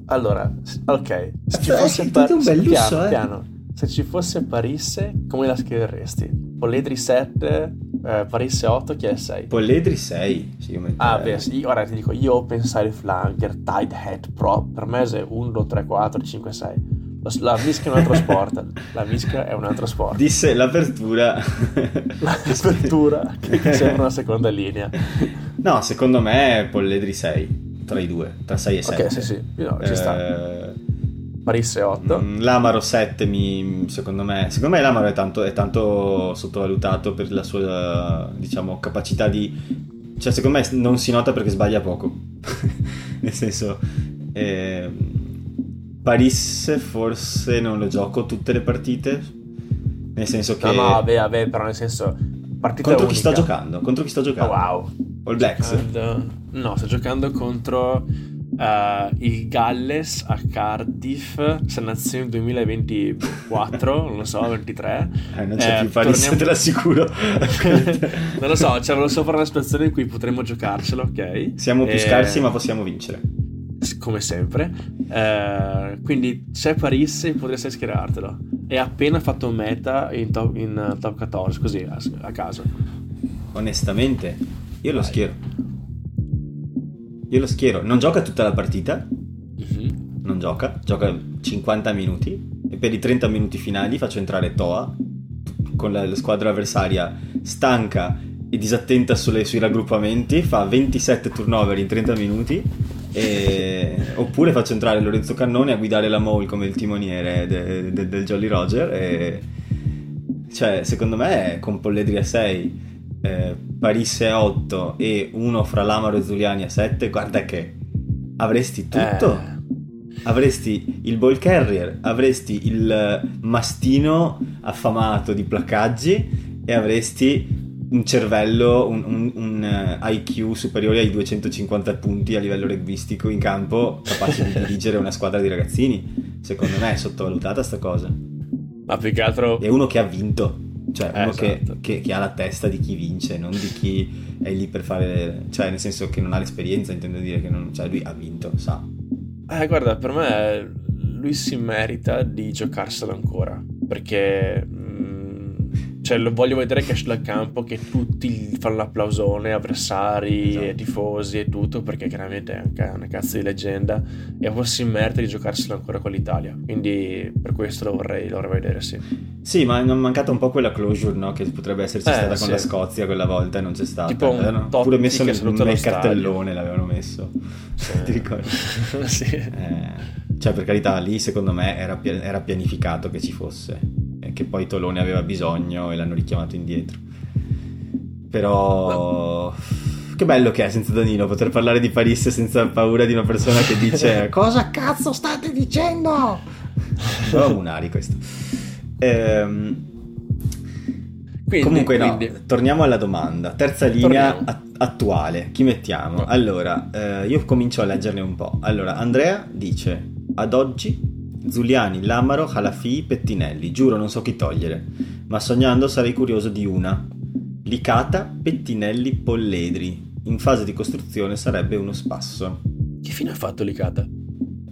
Allora, ok, se ci Eh, fosse Par- un bel piano, lusso, eh. piano. Se ci fosse Parisse, come la scriveresti? Polledri 7, eh, Parisse 8, chi è 6? Polledri 6. Sì, io. Ah, beh, sì, ora ti dico, io open side flanker, tight head, prop, per me è 1, 2, 3, 4, 5, 6. La, mischia è un altro sport, la mischia è un altro sport. Disse l'apertura. L'apertura, che sembra una seconda linea. no, secondo me è Polledri 6. Tra i due, tra 6 e 7. Ok, sì, sì, no, ci sta. Eh, Parisse 8. mm, L'Amaro 7 mi, secondo me secondo me l'Amaro è tanto, è tanto sottovalutato per la sua diciamo capacità di cioè secondo me non si nota perché sbaglia poco nel senso ehm, Paris forse non lo gioco tutte le partite nel senso che No, no, vabbè, vabbè, però nel senso, partita contro chi unica. sto giocando contro chi sto Oh, giocando wow. All Blacks Giocando- No, sto giocando contro eh, il Galles a Cardiff, se nazione 2024, non lo so, 23. Eh, non c'è Eh, più Paris torniamo- te l'assicuro non lo so, c'era sopra una situazione in cui potremmo giocarcelo, ok? siamo più Eh, scarsi ma possiamo vincere Come sempre. Eh, quindi c'è Paris e potresti schierartelo. E ha appena fatto meta in top, in, eh, top 14, così a, a caso. onestamente io lo Vai. schiero io lo schiero non gioca tutta la partita Mhm. non gioca, gioca 50 minuti e per i 30 minuti finali faccio entrare Toa con la, la squadra avversaria stanca e disattenta sulle- sui raggruppamenti, fa 27 turnover in 30 minuti e- oppure faccio entrare Lorenzo Cannone a guidare la Mole come il timoniere de- de- del Jolly Roger e cioè secondo me con Polledri a 6 eh, Parisse a 8 e uno fra Lamaro e Zuliani a 7 guarda che avresti tutto Eh. avresti il ball carrier, avresti il mastino affamato di placcaggi e avresti un cervello, un, un- un, eh, IQ superiore ai 250 punti a livello rugbyistico in campo, capace di dirigere una squadra di ragazzini. Secondo me è sottovalutata sta cosa. Ma più che altro... È uno che ha vinto, cioè Eh, uno che, esatto. che- che ha la testa di chi vince, non di chi è lì per fare... cioè nel senso che non ha l'esperienza, intendo dire che non... cioè lui ha vinto, sa. Eh, guarda, per me lui si merita di giocarselo ancora. Perché. Cioè, lo voglio vedere che esce dal campo, che tutti fanno l'applausone, avversari, Esatto. e tifosi e tutto, perché chiaramente è ca- una cazzo di leggenda. E forse si merita di giocarselo ancora con l'Italia. Quindi per questo lo vorrei, lo vorrei vedere, sì. Sì, ma è mancata un po' quella closure, no? Che potrebbe esserci Eh, stata con sì. la Scozia quella volta e non c'è stata. Tipo un pure messo nel, nel cartellone, l'avevano messo. Sì. Ti ricordi? sì. Eh, cioè, per carità, lì secondo me era, era pianificato che ci fosse. E che poi Tolone aveva bisogno e l'hanno richiamato indietro. Però... Che bello che è senza Danilo poter parlare di Paris senza paura di una persona che dice Cosa cazzo state dicendo? No, Munari questo. Ehm, Quindi, Comunque no, quindi- torniamo alla domanda. Terza linea at- attuale, chi mettiamo? No. Allora, eh, io comincio a leggerne un po'. Allora, Andrea dice, ad oggi Zuliani, Lamaro, Halafi, Pettinelli. Giuro non so chi togliere, ma sognando sarei curioso di una. Licata, Pettinelli, Polledri. In fase di costruzione sarebbe uno spasso. Che fine ha fatto Licata?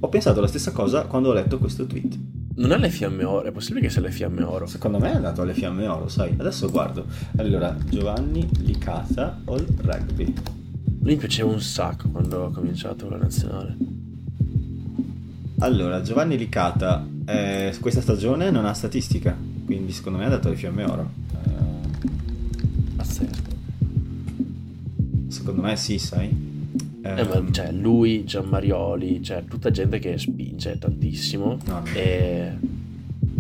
Ho pensato la stessa cosa quando ho letto questo tweet. Non ha le fiamme oro, è possibile che sia le fiamme oro? Secondo me è andato alle fiamme oro, sai. Adesso guardo. Allora, Giovanni Licata all rugby. Lui mi piaceva un sacco quando ho cominciato la nazionale. Allora, Giovanni Licata eh, questa stagione non ha statistica, quindi secondo me ha dato le fiamme oro. Eh, Pazzesco. Secondo me sì, sai. Eh, ma, ehm, cioè, lui, Gianmarioli, cioè tutta gente che spinge tantissimo. No. E...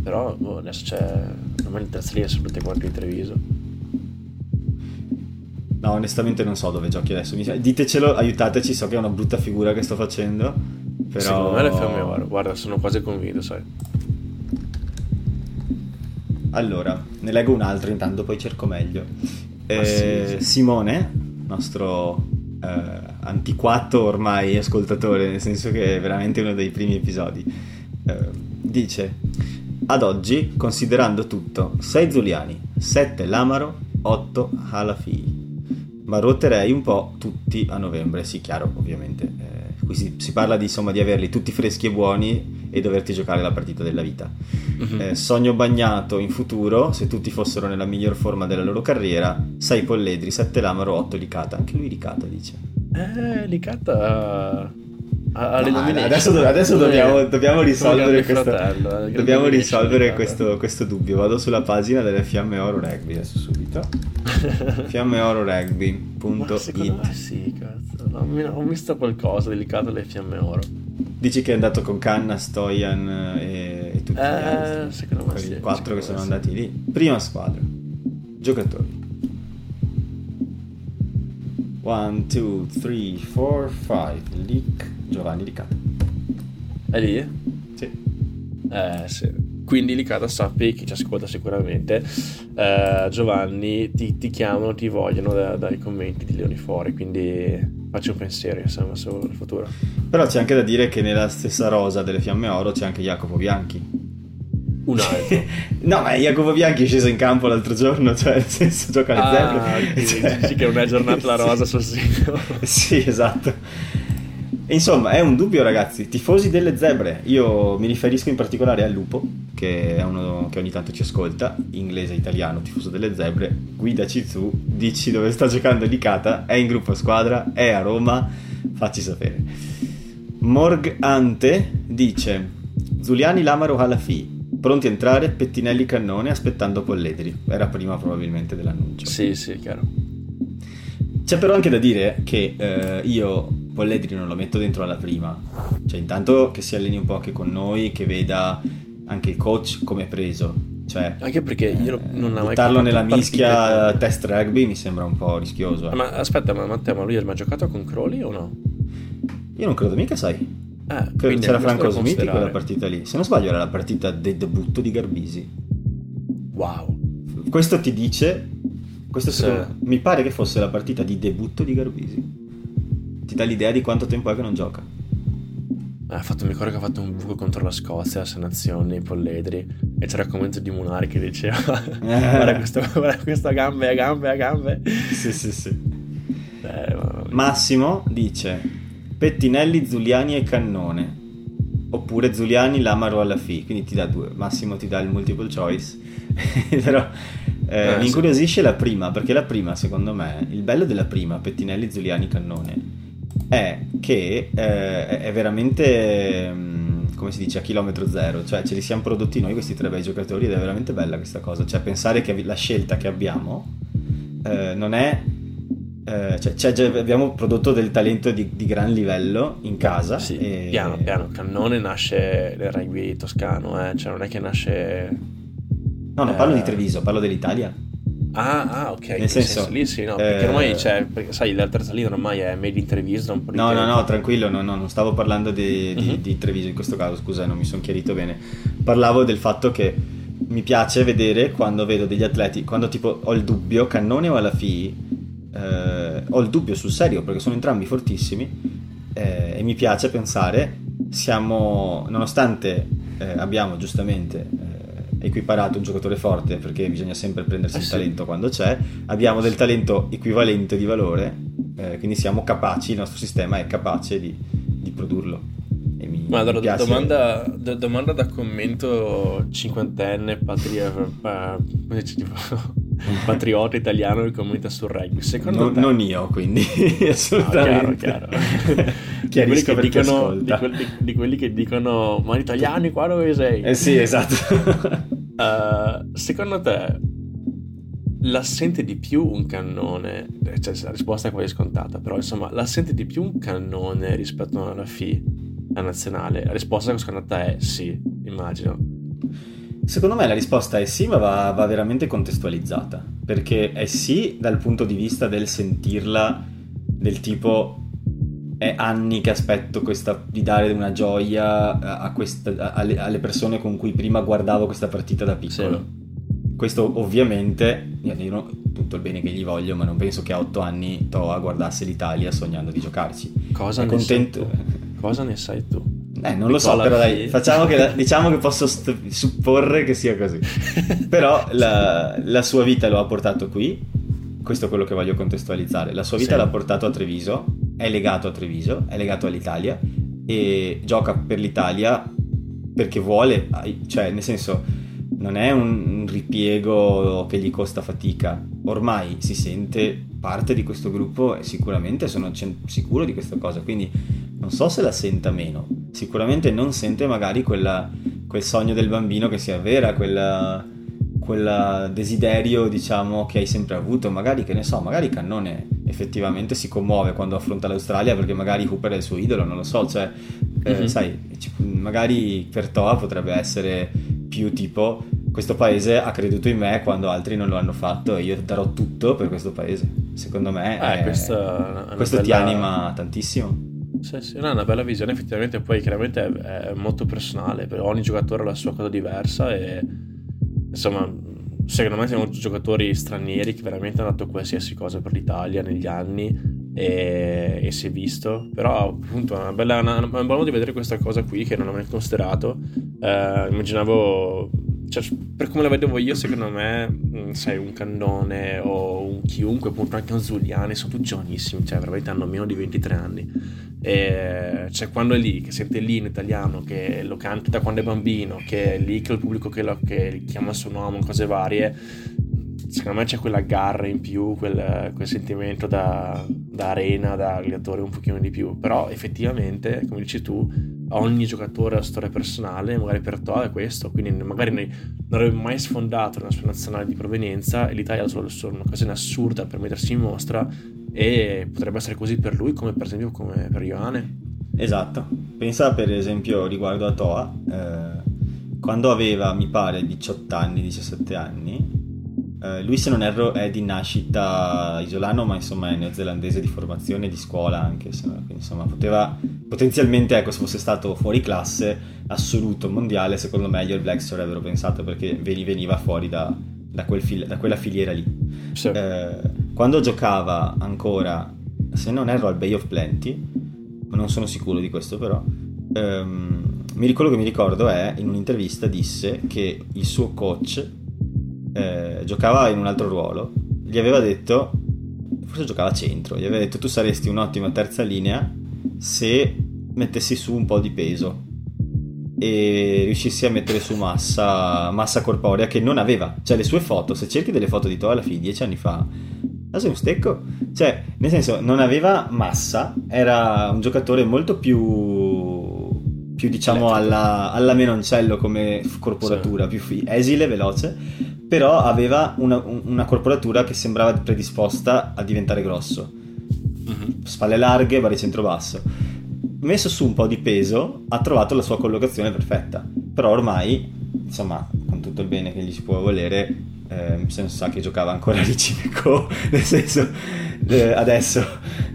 Però boh, adesso c'è. Ormai le terze linee sono tutte quante in Treviso. No, onestamente non so dove giochi adesso. Ditecelo, aiutateci, so che è una brutta figura che sto facendo. Però... Secondo me le fiamme oro, guarda, sono quasi convinto, sai. Allora, ne leggo un altro intanto, poi cerco meglio. Eh, sì, sì. Simone, nostro eh, antiquato ormai ascoltatore, nel senso che è veramente uno dei primi episodi, eh, dice: Ad oggi, considerando tutto, 6 Zuliani, 7 Lamaro, 8 Halafi. Ma ruoterei un po' tutti a novembre, sì, chiaro, ovviamente. Qui si, si parla di, insomma, di averli tutti freschi e buoni e doverti giocare la partita della vita. Uh-huh. Eh, sogno bagnato in futuro, se tutti fossero nella miglior forma della loro carriera, 6 Polledri, 7 Lamaro, 8 Licata. Anche lui Licata dice. Eh, Licata alle no, adesso, adesso dobbiamo, dobbiamo, risolvere, questo, fratello, eh, dobbiamo risolvere questo, questo, dubbio. Vado sulla pagina delle Fiamme Oro Rugby adesso subito. Fiamme Oro Rugby.it. Sì, cazzo. Ho visto qualcosa delicato alle Fiamme Oro. Dici che è andato con Canna, Stojan e, e tutti eh, gli altri. Secondo me sì, quattro che sono andati lì. Prima squadra. Giocatori. 1, 2, 3, 4, 5. Leak Giovanni Licata. È lì? Sì. Eh sì. Quindi Licata sappi, chi ci ascolta sicuramente, eh, Giovanni ti, ti, chiamano, ti vogliono da, dai commenti di Leoni Fuori, quindi faccio un pensiero insomma sul futuro. Però c'è anche da dire che nella stessa rosa delle Fiamme Oro c'è anche Jacopo Bianchi. Un altro. no, ma Jacopo Bianchi è sceso in campo l'altro giorno, cioè nel senso gioca alle ah, zebre. Cioè... Dici che è giornata la rosa sul sito. sì, esatto. Insomma, è un dubbio, ragazzi. Tifosi delle zebre. Io mi riferisco in particolare al Lupo, che è uno che ogni tanto ci ascolta, inglese italiano, tifoso delle zebre. Guidaci tu, dici dove sta giocando Licata, è in gruppo squadra, è a Roma, facci sapere. Morg Ante dice: Zuliani Lamaro Halafi. Pronti a entrare, pettinelli cannone aspettando Polledri. Era prima probabilmente dell'annuncio. Sì, sì, chiaro. C'è però anche da dire che eh, io Polledri non lo metto dentro alla prima. Cioè, intanto che si alleni un po' anche con noi, che veda anche il coach come è preso. Cioè, anche perché io non ho mai buttarlo nella mischia test rugby mi sembra un po' rischioso. Eh. Ma aspetta, ma Matteo, ma lui ha mai giocato con Crowley o no? Io non credo mica, sai. Eh, credo c'era Franco Smithi quella partita lì. Se non sbaglio era la partita del debutto di Garbisi. Wow. Questo ti dice... Questo sì. secondo, mi pare che fosse la partita di debutto di Garbisi ti dà l'idea di quanto tempo è che non gioca. Ha fatto, mi ricordo che ha fatto un buco contro la Scozia, a Sei Nazioni, Polledri, e c'era il commento di Munari che diceva guarda, questo, guarda questo a gambe, a gambe, a gambe. Sì, sì, sì. Eh, Massimo dice Pettinelli, Zuliani e Cannone. Oppure Zuliani, Lamaro alla FI. Quindi ti dà due. Massimo ti dà il multiple choice. Però eh, eh, mi incuriosisce sì. la prima, perché la prima, secondo me, il bello della prima, Pettinelli, Zuliani, Cannone, è che eh, è veramente mm, come si dice a chilometro zero cioè ce li siamo prodotti noi questi tre bei giocatori ed è veramente bella questa cosa cioè pensare che la scelta che abbiamo eh, non è eh, cioè, cioè abbiamo prodotto del talento di, di gran livello in casa sì, e... piano piano Cannone nasce nel rugby toscano eh? cioè non è che nasce no non parlo di eh, Treviso parlo dell'Italia Ah, ah, ok. Nel senso, senso, lì sì, no, perché ormai eh, c'è, perché sai, la terza linea ormai è made in Treviso. Un po no, no, no, tranquillo, no, no, non stavo parlando di, di, uh-huh. di Treviso in questo caso, scusa, non mi sono chiarito bene. Parlavo del fatto che mi piace vedere quando vedo degli atleti, quando tipo ho il dubbio, Cannone o alla FI, eh, ho il dubbio sul serio perché sono entrambi fortissimi eh, e mi piace pensare, siamo, nonostante eh, abbiamo giustamente eh, equiparato un giocatore forte perché bisogna sempre prendersi eh il sì. talento quando c'è, abbiamo del talento equivalente di valore, eh, quindi siamo capaci, il nostro sistema è capace di, di produrlo. Mi, Ma allora, domanda, d- domanda, da commento cinquantenne, patria, uh, tipo, patriota italiano che commenta sul rugby. Secondo no, te... Non io, quindi, assolutamente. No, chiaro, chiaro. di, quelli che dicono, di, quelli, di, quelli che dicono, ma gli italiani qua dove sei? Eh sì, esatto. uh, secondo te la sente di più un cannone, cioè la risposta è quasi scontata, però insomma, la sente di più un cannone rispetto alla FI, la nazionale? La risposta secondo te è sì, immagino. Secondo me la risposta è sì, ma va, va, veramente contestualizzata. Perché è sì dal punto di vista del sentirla del tipo è anni che aspetto questa, di dare una gioia a questa, a, alle, persone con cui prima guardavo questa partita da piccolo. Sì. Questo ovviamente, io tutto il bene che gli voglio, ma non penso che a otto anni Toa guardasse l'Italia sognando di giocarci. Cosa, ne, contento... sai? Cosa ne sai tu? Eh, non lo so, però dai, facciamo che, diciamo che posso st- supporre che sia così. però la, la, sua vita lo ha portato qui, questo è quello che voglio contestualizzare. La sua vita sì. l'ha portato a Treviso, è legato a Treviso, è legato all'Italia e gioca per l'Italia perché vuole, cioè nel senso non è un ripiego che gli costa fatica, ormai si sente parte di questo gruppo e sicuramente sono sicuro di questa cosa, quindi non so se la senta meno, sicuramente non sente magari quella, quel sogno del bambino che si avvera, quel desiderio diciamo che hai sempre avuto, magari che ne so, magari Cannone effettivamente si commuove quando affronta l'Australia perché magari Cooper è il suo idolo, non lo so, cioè mm-hmm. sai, magari per Toa potrebbe essere più tipo questo paese ha creduto in me quando altri non lo hanno fatto e io darò tutto per questo paese. Secondo me eh, è, questa, questo bella... ti anima tantissimo. Sì, sì, no, è una bella visione, effettivamente poi chiaramente è, è molto personale, però ogni giocatore ha la sua cosa diversa e insomma secondo me siamo giocatori stranieri che veramente hanno dato qualsiasi cosa per l'Italia negli anni e, e si è visto. Però appunto è una bella una, un buon modo di vedere questa cosa qui che non ho mai considerato. Eh, immaginavo cioè, per come la vedevo io, secondo me, mm, sai, un cannone o un chiunque, appunto anche un Zuliani, sono tutti giovanissimi, cioè veramente hanno meno di 23 anni. E cioè, quando è lì, che sente lì in italiano, che lo canta da quando è bambino, che è lì che il pubblico che, lo, che chiama il suo nome, cose varie, secondo me c'è quella garra in più, quel, quel sentimento da, da, arena, da gladiatore un pochino di più. Però effettivamente, come dici tu, ogni giocatore ha la storia personale, magari per Toa è questo, quindi magari non avrebbe mai sfondato nella sua nazionale di provenienza e l'Italia ha solo un'occasione assurda per mettersi in mostra e potrebbe essere così per lui come per esempio come per Ioane. Esatto, pensa per esempio riguardo a Toa, eh, quando aveva mi pare 18 anni, 17 anni, Uh, lui, se non erro, è di nascita isolano, ma insomma è neozelandese di formazione, di scuola anche. Se, quindi insomma poteva potenzialmente, ecco, se fosse stato fuori classe, assoluto, mondiale, secondo me gli All Blacks ci avrebbero pensato perché veniva fuori da, da, quel fil- da quella filiera lì. Sì. Uh, quando giocava ancora, se non erro, al Bay of Plenty, non sono sicuro di questo però, um, quello che mi ricordo è in un'intervista disse che il suo coach eh, giocava in un altro ruolo, gli aveva detto, forse giocava a centro, gli aveva detto tu saresti un'ottima terza linea se mettessi su un po' di peso e riuscissi a mettere su massa, massa corporea che non aveva. Cioè le sue foto, se cerchi delle foto di Toa alla fine dieci anni fa, ma sei un stecco? Cioè, nel senso, non aveva massa, era un giocatore molto più, più diciamo alla, alla menoncello come corporatura, sì. più esile, veloce però aveva una, una corporatura che sembrava predisposta a diventare grosso. Uh-huh. Spalle larghe, baricentro basso. Messo su un po' di peso, ha trovato la sua collocazione perfetta. Però ormai, insomma, con tutto il bene che gli si può volere, eh, se non sa che giocava ancora lì Cineco, nel senso, eh, adesso,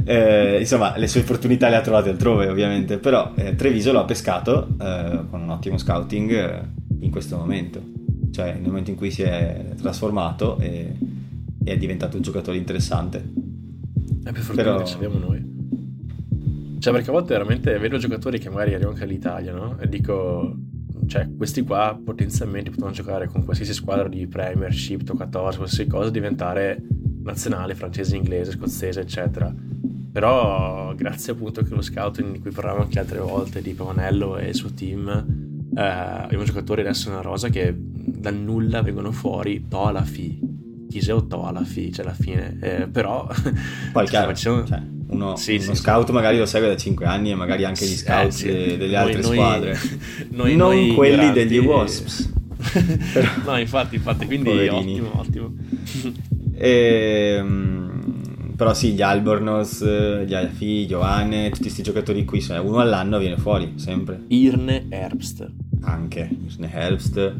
eh, insomma, le sue opportunità le ha trovate altrove, ovviamente. Però eh, Treviso lo ha pescato eh, con un ottimo scouting eh, in questo momento cioè nel momento in cui si è trasformato e, e è diventato un giocatore interessante. È più fortuna Però... che sappiamo noi. Cioè, perché a volte veramente vedo giocatori che magari arrivano anche all'Italia, no? E dico, cioè, questi qua potenzialmente potevano giocare con qualsiasi squadra di Premiership, Top 14, qualsiasi cosa, diventare nazionale, francese, inglese, scozzese, eccetera. Però, grazie appunto che lo scouting di cui parlavamo anche altre volte, di Pavanello e il suo team, eh, abbiamo giocatori adesso nella rosa che dal nulla vengono fuori to alla fi chi sei ottava alla fine, cioè alla fine. Eh, però... Poi chiaro, facendo... cioè, uno, sì, uno sì, scout sì. magari lo segue da 5 anni e magari anche gli scout eh, delle altre noi, squadre. Noi, non noi quelli grandi... degli Wasps. Però... no, infatti, infatti, quindi Poverini. ottimo, ottimo. e, ehm, però sì, gli Albornoz, gli Alfi, Giovanni, tutti questi giocatori qui, uno all'anno viene fuori, sempre. Irne Herbst. Anche, Irne Herbst.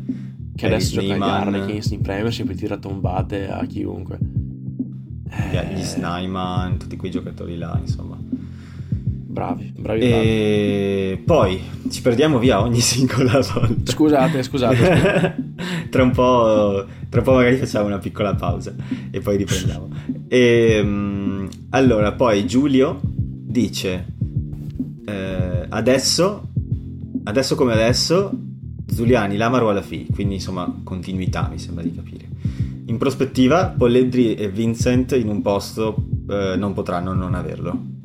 Che adesso gioca agli Harlequins in Premiership e tira tombate a chiunque. Eh... Gli Snyman, tutti quei giocatori là, insomma. Bravi, bravi, e poi ci perdiamo via ogni singola volta. Scusate, scusate. tra, un po', tra un po' magari facciamo una piccola pausa e poi riprendiamo. E, ehm, allora, poi Giulio dice: eh, Adesso, adesso come adesso, Zuliani, Lamaro alla fi, quindi insomma continuità mi sembra di capire. In prospettiva, Polledri e Vincent in un posto eh, non potranno non averlo.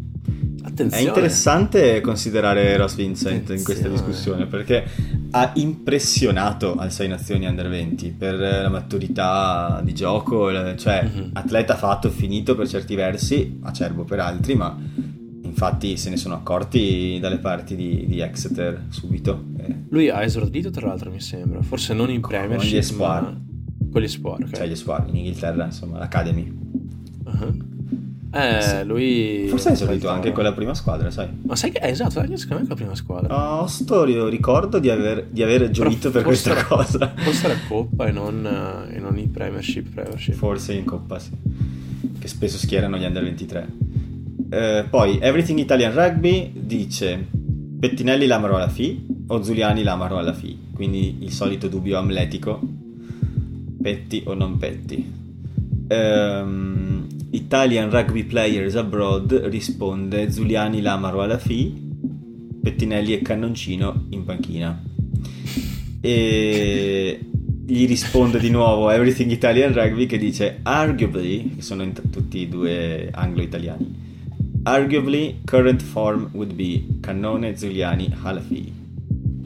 Attenzione. È interessante considerare Ross Vincent Attenzione. in questa discussione perché ha impressionato al 6 Nazioni Under 20 per la maturità di gioco, cioè mm-hmm. atleta fatto, finito per certi versi, acerbo per altri, ma infatti se ne sono accorti dalle parti di, di Exeter subito. Lui ha esordito tra l'altro mi sembra, forse non in Premiership, con gli Espoir. Ma... Con gli Espoir, okay. Cioè gli Espoir, in Inghilterra, insomma, l'Academy. Uh-huh. Eh, sì. lui... Forse è esordito anche con la prima squadra, sai? Ma sai che è esatto, anche secondo me con la prima squadra. Ho storio, ricordo di aver, di aver gioito per questa era, cosa. Forse era Coppa e non, e non in Premiership, Premiership. Forse in Coppa, sì. Che spesso schierano gli Under 23. Eh, poi, Everything Italian Rugby dice Pettinelli l'amaro alla fi o Giuliani l'amaro alla fi. Quindi il solito dubbio amletico. Petti o non petti. Um, Italian Rugby Players Abroad risponde Zuliani Lamaro alla FI, Pettinelli e Cannoncino in panchina. E gli risponde di nuovo Everything Italian Rugby che dice arguably, che sono t- tutti e due anglo-italiani, arguably current form would be Cannone Zuliani Halafi,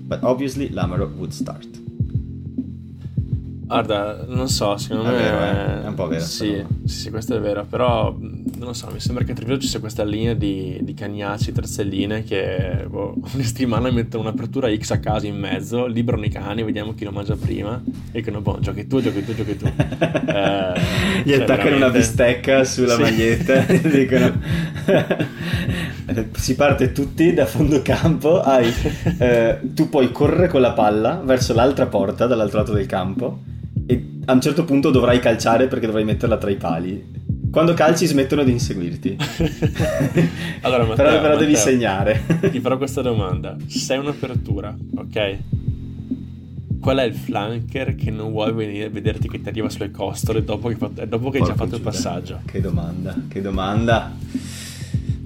but obviously Lamaro would start. Guarda, non so, secondo è me vero, eh? è un po' vero. Sì, sì, sì, questo è vero, però non lo so, mi sembra che a Treviso ci sia questa linea di, di cagnacci, terzelline che boh, ogni settimana mettono un'apertura X a caso in mezzo, liberano i cani, vediamo chi lo mangia prima e che no, boh, giochi tu, giochi tu, giochi tu. eh, Gli cioè, attaccano veramente... una bistecca sulla sì. maglietta e dicono... si parte tutti da fondo campo, hai, eh, tu puoi correre con la palla verso l'altra porta dall'altro lato del campo e a un certo punto dovrai calciare perché dovrai metterla tra i pali. Quando calci smettono di inseguirti. allora, Matteo, però, però Matteo, devi segnare. ti farò questa domanda. Sei un'apertura, ok? Qual è il flanker che non vuoi venire a vederti che ti arriva sulle costole dopo che, dopo che hai già fatto il passaggio? Che domanda, che domanda.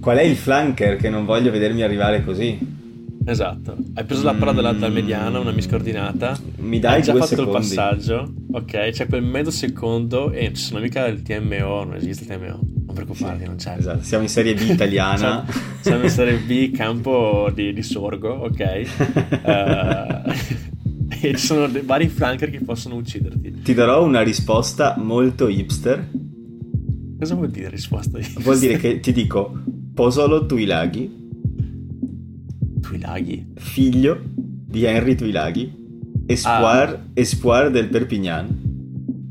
Qual è il flanker che non voglio vedermi arrivare così? Esatto, hai preso la palla dall'alta mm. mediana, una miscoordinata. Mi dai hai già fatto secondi. il passaggio, ok? C'è quel mezzo secondo e ci sono mica il TMO, non esiste il TMO. Non preoccuparti, sì, non c'è. Esatto, siamo in Serie B italiana. siamo in Serie B, campo di, di sorgo, ok? uh, e ci sono vari flanker che possono ucciderti. Ti darò una risposta molto hipster. Cosa vuol dire risposta hipster? Vuol dire che ti dico Posolo Tuilaghi Tuilaghi. Figlio di Henry Tuilaghi, espoir, ah. espoir del Perpignan.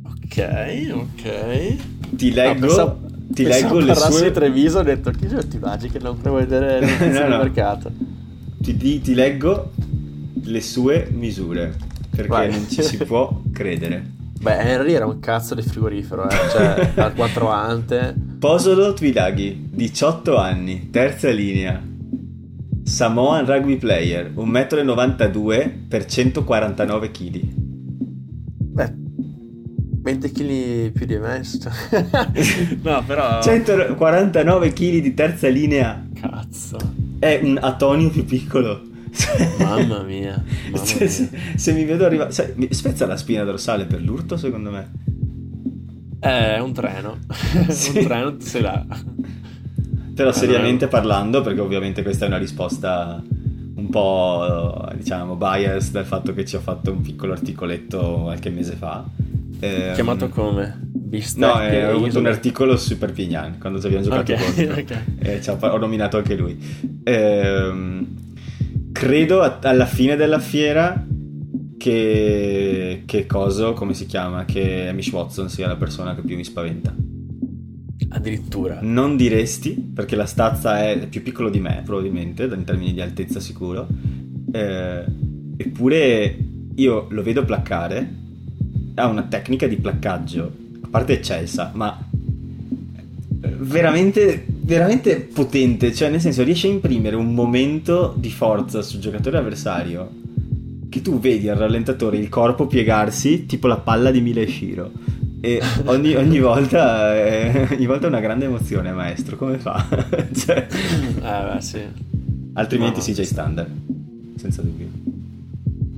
Ok, ok. Ti leggo... No, pensavo, ti leggo le sue... di Treviso ho detto chi sono Tuilaghi che non prevedere il no, no. mercato. Ti, ti, ti, leggo le sue misure, perché Vai. non ci si può credere. Beh, Henry era un cazzo di frigorifero, eh? cioè al 4 ante. Posolo Tuilaghi, 18 anni, terza linea, Samoan rugby player, 1,92 m per 149 kg. Beh, 20 kg più di me. no, però... 149 kg di terza linea. Cazzo. È un Atonio più piccolo. Mamma mia. Mamma se. Se, se, mi vedo arrivare... Sai, spezza la spina dorsale per l'urto, secondo me. È un treno. Sì. un treno, tu sei là. Però seriamente parlando, perché ovviamente questa è una risposta un po' diciamo bias dal fatto che ci ho fatto un piccolo articoletto qualche mese fa. Ehm, Chiamato come? Bistec No, eh, ho avuto un articolo su Super Pignan quando ci abbiamo giocato Ok, contro. ok. E ci ha par- ho nominato anche lui. Ehm, credo a- alla fine della fiera che, che coso, come si chiama? Che Amish Watson sia la persona che più mi spaventa. Addirittura. Non diresti, perché la stazza è più piccolo di me, probabilmente, in termini di altezza sicuro. Eh, eppure io lo vedo placcare. Ha una tecnica di placcaggio, a parte eccelsa, ma veramente, veramente potente. Cioè, nel senso, riesce a imprimere un momento di forza sul giocatore avversario che tu vedi al rallentatore il corpo piegarsi tipo la palla di Mile Shiro. E ogni, ogni volta è, ogni volta è una grande emozione, maestro. Come fa? Cioè, Eh, beh, sì. altrimenti No, sì, no, c'è sì. standard. Senza dubbio.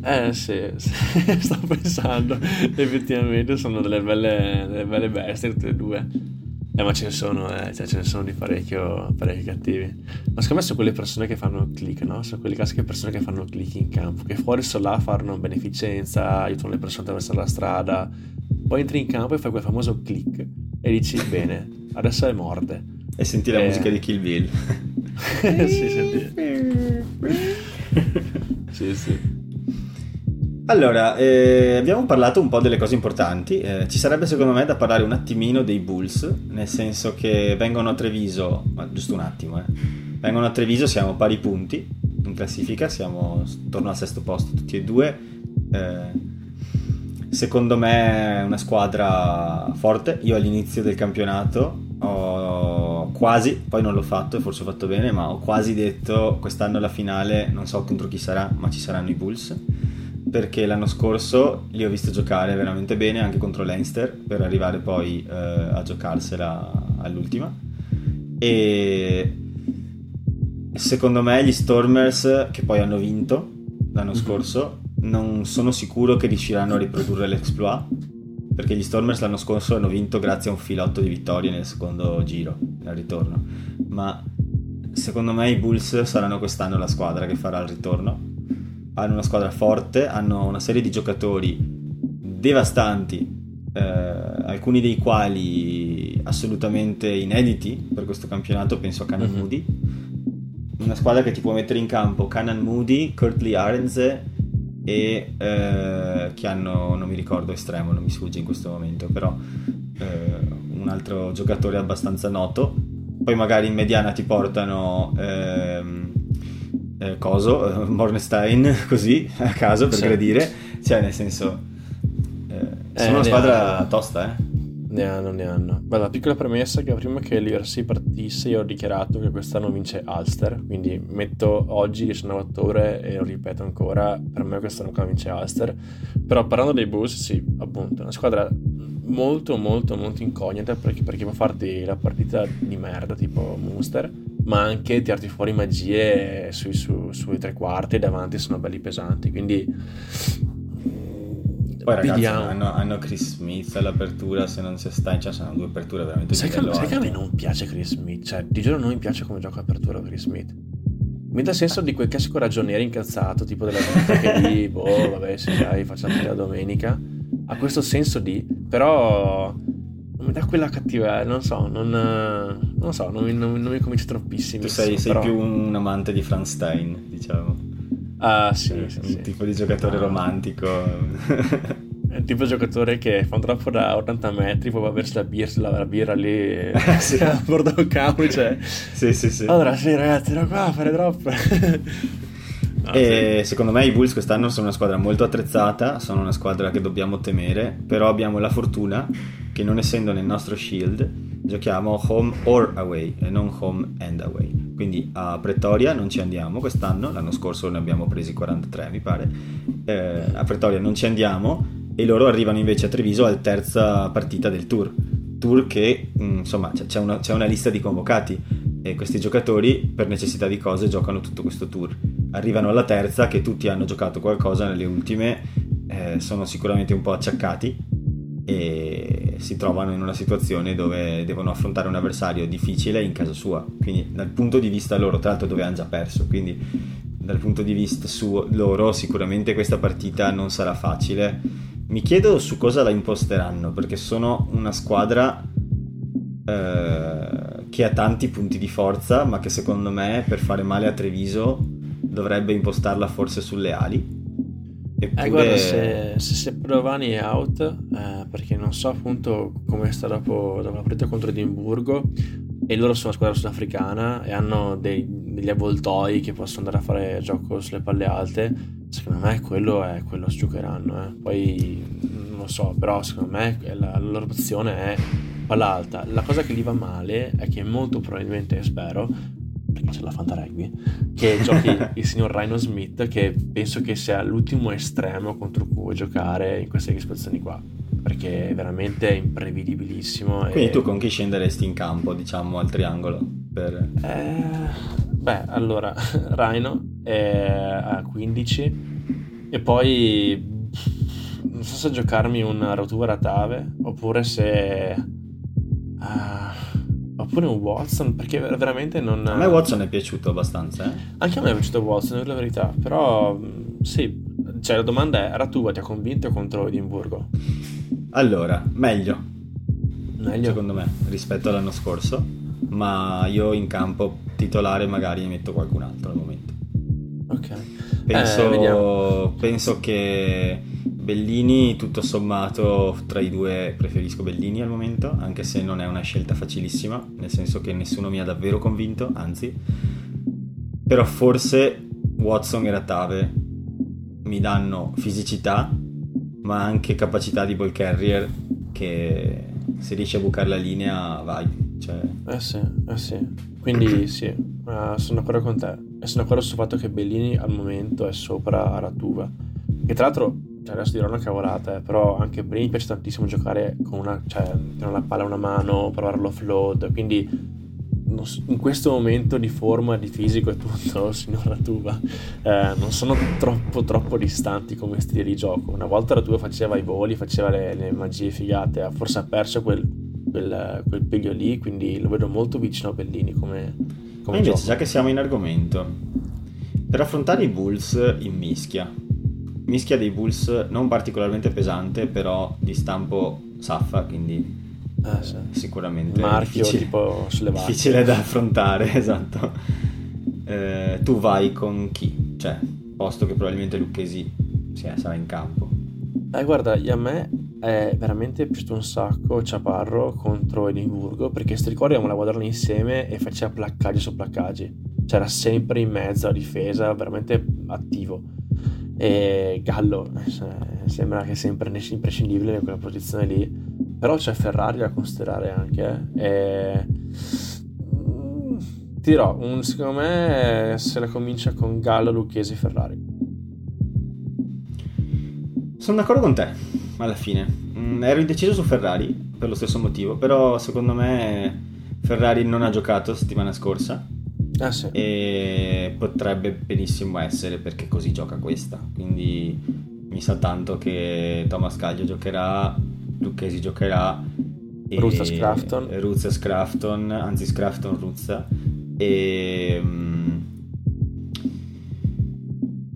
Eh sì, sì, sto pensando, effettivamente sono delle belle, delle belle bestie tutte e due. Eh, ma ce ne sono, eh, cioè ce ne sono di parecchio, parecchio cattivi. Ma secondo me sono quelle persone che fanno click, no? Sono quelle classiche persone che fanno click in campo, che fuori sono là, fanno beneficenza, aiutano le persone a attraversare la strada. Poi entri in campo e fai quel famoso click e dici, bene, adesso è morde. E senti la Eh. musica di Kill Bill. sì, senti. Sì, sì. Allora, eh, abbiamo parlato un po' delle cose importanti. Eh, ci sarebbe secondo me da parlare un attimino dei Bulls, nel senso che vengono a Treviso, ma giusto un attimo, eh. Vengono a Treviso, siamo pari punti in classifica, siamo attorno al sesto posto tutti e due. Eh, secondo me è una squadra forte. Io all'inizio del campionato ho quasi, poi non l'ho fatto e forse ho fatto bene, ma ho quasi detto quest'anno alla finale, non so contro chi sarà, ma ci saranno i Bulls perché l'anno scorso li ho visto giocare veramente bene anche contro Leinster per arrivare poi eh, a giocarsela all'ultima e secondo me gli Stormers che poi hanno vinto l'anno Mhm. scorso non sono sicuro che riusciranno a riprodurre l'exploit perché gli Stormers l'anno scorso hanno vinto grazie a un filotto di vittorie nel secondo giro nel ritorno ma secondo me i Bulls saranno quest'anno la squadra che farà il ritorno hanno una squadra forte, hanno una serie di giocatori devastanti, eh, alcuni dei quali assolutamente inediti per questo campionato, penso a Canan Mhm. Moody. Una squadra che ti può mettere in campo Canan Moody, Kurtley Arenze e eh, che hanno, non mi ricordo estremo, non mi sfugge in questo momento, però eh, un altro giocatore abbastanza noto. Poi magari in mediana ti portano ehm, eh, Coso, eh, Mornstein, così a caso per Sì. gradire, cioè nel senso eh, Eh, sono una ne squadra tosta, eh. Ne hanno, ne hanno. Beh, la piccola premessa è che prima che l'URC partisse io ho dichiarato che quest'anno vince Ulster, quindi metto oggi 19 ottobre e lo ripeto ancora, per me quest'anno qua vince Ulster. Però parlando dei Bulls, sì, appunto, una squadra molto molto molto incognita perché, perché può farti la partita di merda tipo Munster, ma anche tirarti fuori magie sui, su- sui tre quarti davanti sono belli pesanti, quindi... Poi ragazzi hanno, hanno Chris Smith all'apertura, se non c'è Stein, cioè sono due aperture veramente Sai che, sai che a me non piace Chris Smith? Cioè, di giuro non mi piace come gioca apertura Chris Smith. Mi dà senso di quel classico ragioniere incazzato, tipo della vita che lì, boh, vabbè, se sai, facciamo la domenica. Ha questo senso di, però non mi dà quella cattiva, non so, non, non so, non mi, non, non mi convince troppissimo. Tu sei, sei però- più un amante di Franz Stein, diciamo. Ah, sì, Eh, sì, un sì. tipo di giocatore Ah. romantico. È il tipo di giocatore che fa un troppo da 80 metri, poi va a la birra, la, birra lì e Sì. a bordo campo, cioè... sì, sì, sì. Allora, sì, ragazzi, ero qua a fare drop. No, E secondo me i Bulls quest'anno sono una squadra molto attrezzata, sono una squadra che dobbiamo temere, però abbiamo la fortuna che non essendo nel nostro shield giochiamo home or away e non home and away. Quindi a Pretoria non ci andiamo quest'anno, l'anno scorso ne abbiamo presi 43 mi pare, Eh, a Pretoria non ci andiamo e loro arrivano invece a Treviso al terza partita del tour. Tour che mh, insomma c'è- c'è una, c'è una lista di convocati e questi giocatori per necessità di cose giocano tutto questo tour. Arrivano alla terza che tutti hanno giocato qualcosa nelle ultime, eh, sono sicuramente un po' acciaccati e si trovano in una situazione dove devono affrontare un avversario difficile in casa sua. Quindi dal punto di vista loro, tra l'altro dove hanno già perso, quindi dal punto di vista suo, loro sicuramente questa partita non sarà facile Mi chiedo su cosa la imposteranno, perché sono una squadra eh, che ha tanti punti di forza, ma che secondo me per fare male a Treviso dovrebbe impostarla forse sulle ali. Eppure... Eh, guarda, se, se, se Provani è out, eh, perché non so appunto come sta dopo, dopo la partita contro Edimburgo, e loro sono una squadra sudafricana e hanno dei, degli avvoltoi che possono andare a fare gioco sulle palle alte, secondo me quello è quello che giocheranno. Eh. Poi non lo so, però secondo me la, la loro opzione è palla alta. La cosa che gli va male è che molto probabilmente, spero, perché c'è la Fanta Rugby, che giochi il signor Rhino Smith, che penso che sia l'ultimo estremo contro cui giocare in queste situazioni qua, perché è veramente imprevedibilissimo. Quindi e... tu con chi scenderesti in campo, diciamo, al triangolo? Per... Eh, beh, allora, Rhino è a 15 e poi non so se giocarmi un Rotuva Tave oppure se... Uh, Oppure un Watson, perché veramente non... A me Watson è piaciuto abbastanza, eh? Anche a me è piaciuto Watson, è la verità, però mm, sì, cioè la domanda è, Ratuva ti ha convinto contro Edimburgo? Allora, meglio. Meglio? Secondo me, rispetto all'anno scorso, ma io in campo titolare magari metto qualcun altro al momento. Ok. Penso, eh, penso che Bellini, tutto sommato, tra i due preferisco Bellini al momento, anche se non è una scelta facilissima, nel senso che nessuno mi ha davvero convinto, anzi. Però forse Watson e Ratave mi danno fisicità, ma anche capacità di ball carrier che se riesci a bucare la linea vai. Cioè... Eh sì, eh sì. Quindi sì, uh, sono d'accordo con te. E sono d'accordo sul fatto che Bellini al momento è sopra Ratuva. Che tra l'altro cioè adesso dirò una cavolata, eh, però anche mi piace tantissimo giocare con una, cioè, tenere la palla a una mano, provare l'offload, quindi in questo momento di forma, di fisico e tutto, signor Ratuva, eh, non sono troppo troppo distanti come stile di gioco. Una volta Ratuva faceva i voli, faceva le, le magie figate, forse ha perso quel, quel, quel piglio lì, quindi lo vedo molto vicino a Bellini come, come invece, gioco. già che siamo in argomento, per affrontare i Bulls in mischia, mischia dei Bulls non particolarmente pesante, però di stampo Saffa, quindi ah, sì. sicuramente marchio difficile, tipo sulle difficile da affrontare, esatto. Eh, tu vai con chi? Cioè, posto che probabilmente Lucchesi sì, sarà in campo. Eh, guarda, a me è veramente piaciuto un sacco Ciaparro contro Edimburgo perché se ricordi avevamo lavorato insieme e faceva placcaggi su placcaggi. C'era sempre in mezzo alla difesa, veramente attivo e Gallo eh, sembra che sia imprescindibile in quella posizione lì però c'è Ferrari da considerare anche eh. e... Mm, ti un, secondo me se la comincia con Gallo, Lucchesi, Ferrari sono d'accordo con te alla fine mm, ero indeciso su Ferrari per lo stesso motivo però secondo me Ferrari non ha giocato settimana scorsa Ah, sì. E potrebbe benissimo essere perché così gioca questa. Quindi mi sa tanto che Thomas Caglio giocherà, Lucchesi giocherà. Ruzza Scrafton. Ruzza Scrafton, anzi Scrafton Ruzza. E... Mm,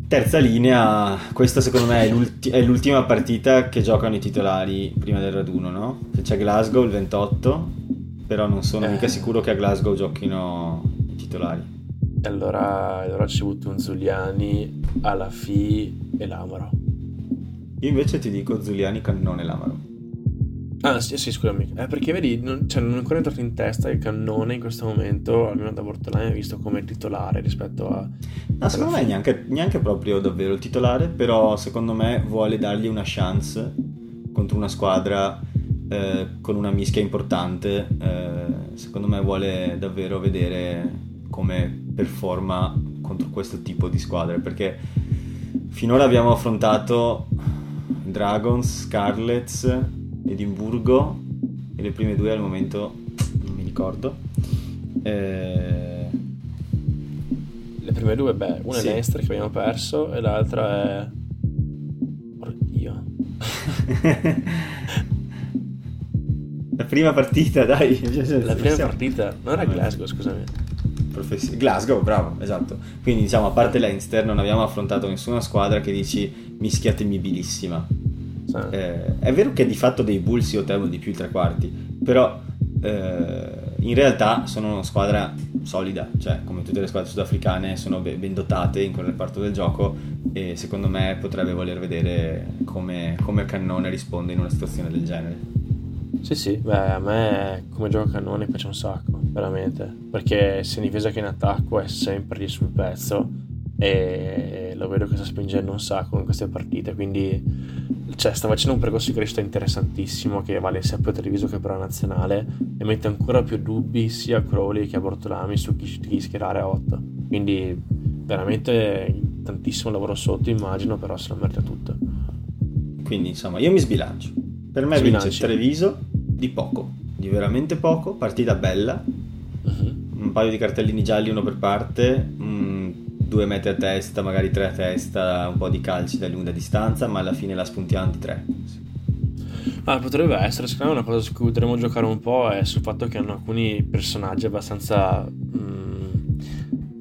terza linea, questa secondo me è, l'ulti- è, l'ultima partita che giocano i titolari prima del raduno, no? C'è Glasgow il 28, però non sono eh. mica sicuro che a Glasgow giochino titolari. E allora, allora ci avuto un Zuliani, Alafi e Lamaro. Io invece ti dico Zuliani, Cannone e Lamaro. Ah sì, sì scusami, eh, perché vedi, non, cioè, non è ancora entrato in testa il Cannone in questo momento, almeno da Bortolani è visto come titolare rispetto a... No, secondo me neanche, neanche proprio davvero titolare, però secondo me vuole dargli una chance contro una squadra eh, con una mischia importante, eh, secondo me vuole davvero vedere come performa contro questo tipo di squadre perché finora abbiamo affrontato Dragons, Scarlets, Edimburgo e le prime due al momento non mi ricordo eh... le prime due beh una sì. è Leicester che abbiamo perso e l'altra è oddio la prima partita dai la prima partita non era Glasgow scusami professi- Glasgow, bravo, esatto. Quindi diciamo, a parte Leinster, non abbiamo affrontato nessuna squadra che dici mischiatemibilissima. sì. Eh, è vero che di fatto dei Bulls si ottengono di più i tre quarti, però eh, in realtà sono una squadra solida, cioè come tutte le squadre sudafricane sono ben dotate in quel reparto del gioco e secondo me potrebbe voler vedere come, come Cannone risponde in una situazione del genere. Sì, sì, beh, a me come gioco Cannone piace un sacco, veramente, perché sia in difesa che in attacco è sempre lì sul pezzo e lo vedo che sta spingendo un sacco in queste partite, quindi cioè, sta facendo un percorso di crescita interessantissimo che vale sia per televiso che per la nazionale e mette ancora più dubbi sia a Crowley che a Bortolami su chi, chi schierare a 8. Quindi veramente tantissimo lavoro sotto, immagino, però se la merita tutta. Quindi insomma, io mi sbilancio. Per me Sbilanci. vince Treviso di poco, di veramente poco, partita bella, uh-huh. un paio di cartellini gialli uno per parte, due metri a testa, magari tre a testa, un po' di calci da lunga distanza, ma alla fine la spuntiamo di tre. Ah, potrebbe essere, secondo me una cosa su cui potremmo giocare un po' è sul fatto che hanno alcuni personaggi abbastanza mm,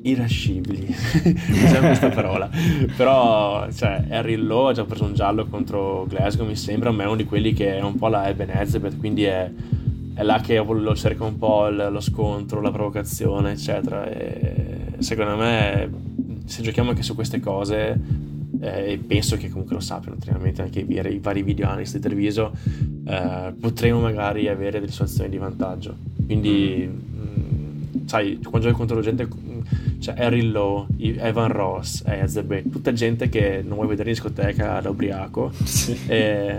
irascibili, usiamo questa parola, però cioè, Harry Lowe ha già preso un giallo contro Glasgow, mi sembra, ma è uno di quelli che è un po' la Eben Ezebeth, quindi è, è là che lo cerca un po' lo scontro, la provocazione, eccetera, e secondo me se giochiamo anche su queste cose, eh, e penso che comunque lo sappiano naturalmente anche i, i vari video analyst di televiso, eh, potremo magari avere delle situazioni di vantaggio. Quindi, mh, mm, sai, quando giochi contro la gente, cioè Harry Lowe, Evan Ross, Ezebek, tutta gente che non vuoi vedere in discoteca da ubriaco. Sì. E...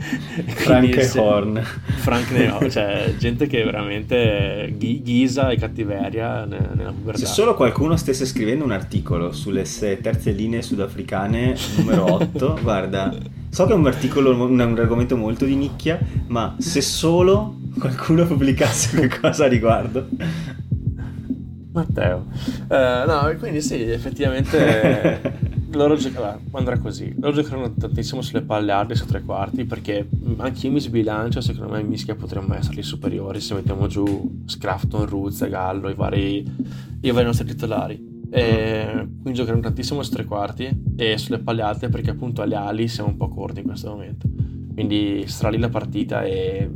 Frank e Horn. Frank ne cioè gente che veramente ghisa e cattiveria nella pubertà. Se solo qualcuno stesse scrivendo un articolo sulle terze linee sudafricane numero 8, guarda, so che è un articolo, un, un argomento molto di nicchia, ma se solo qualcuno pubblicasse qualcosa a riguardo. Matteo. Uh, no, quindi sì, effettivamente loro giocheranno, andrà così. Loro giocheranno tantissimo sulle palle alte su tre quarti perché anche io mi sbilancio, secondo me i mischia potremmo esserli superiori se mettiamo giù Scrafton, Ruz, Gallo, i vari, i vari nostri titolari. E quindi giocheranno tantissimo su tre quarti e sulle palle alte perché appunto alle ali siamo un po' corti in questo momento. Quindi sarà lì la partita e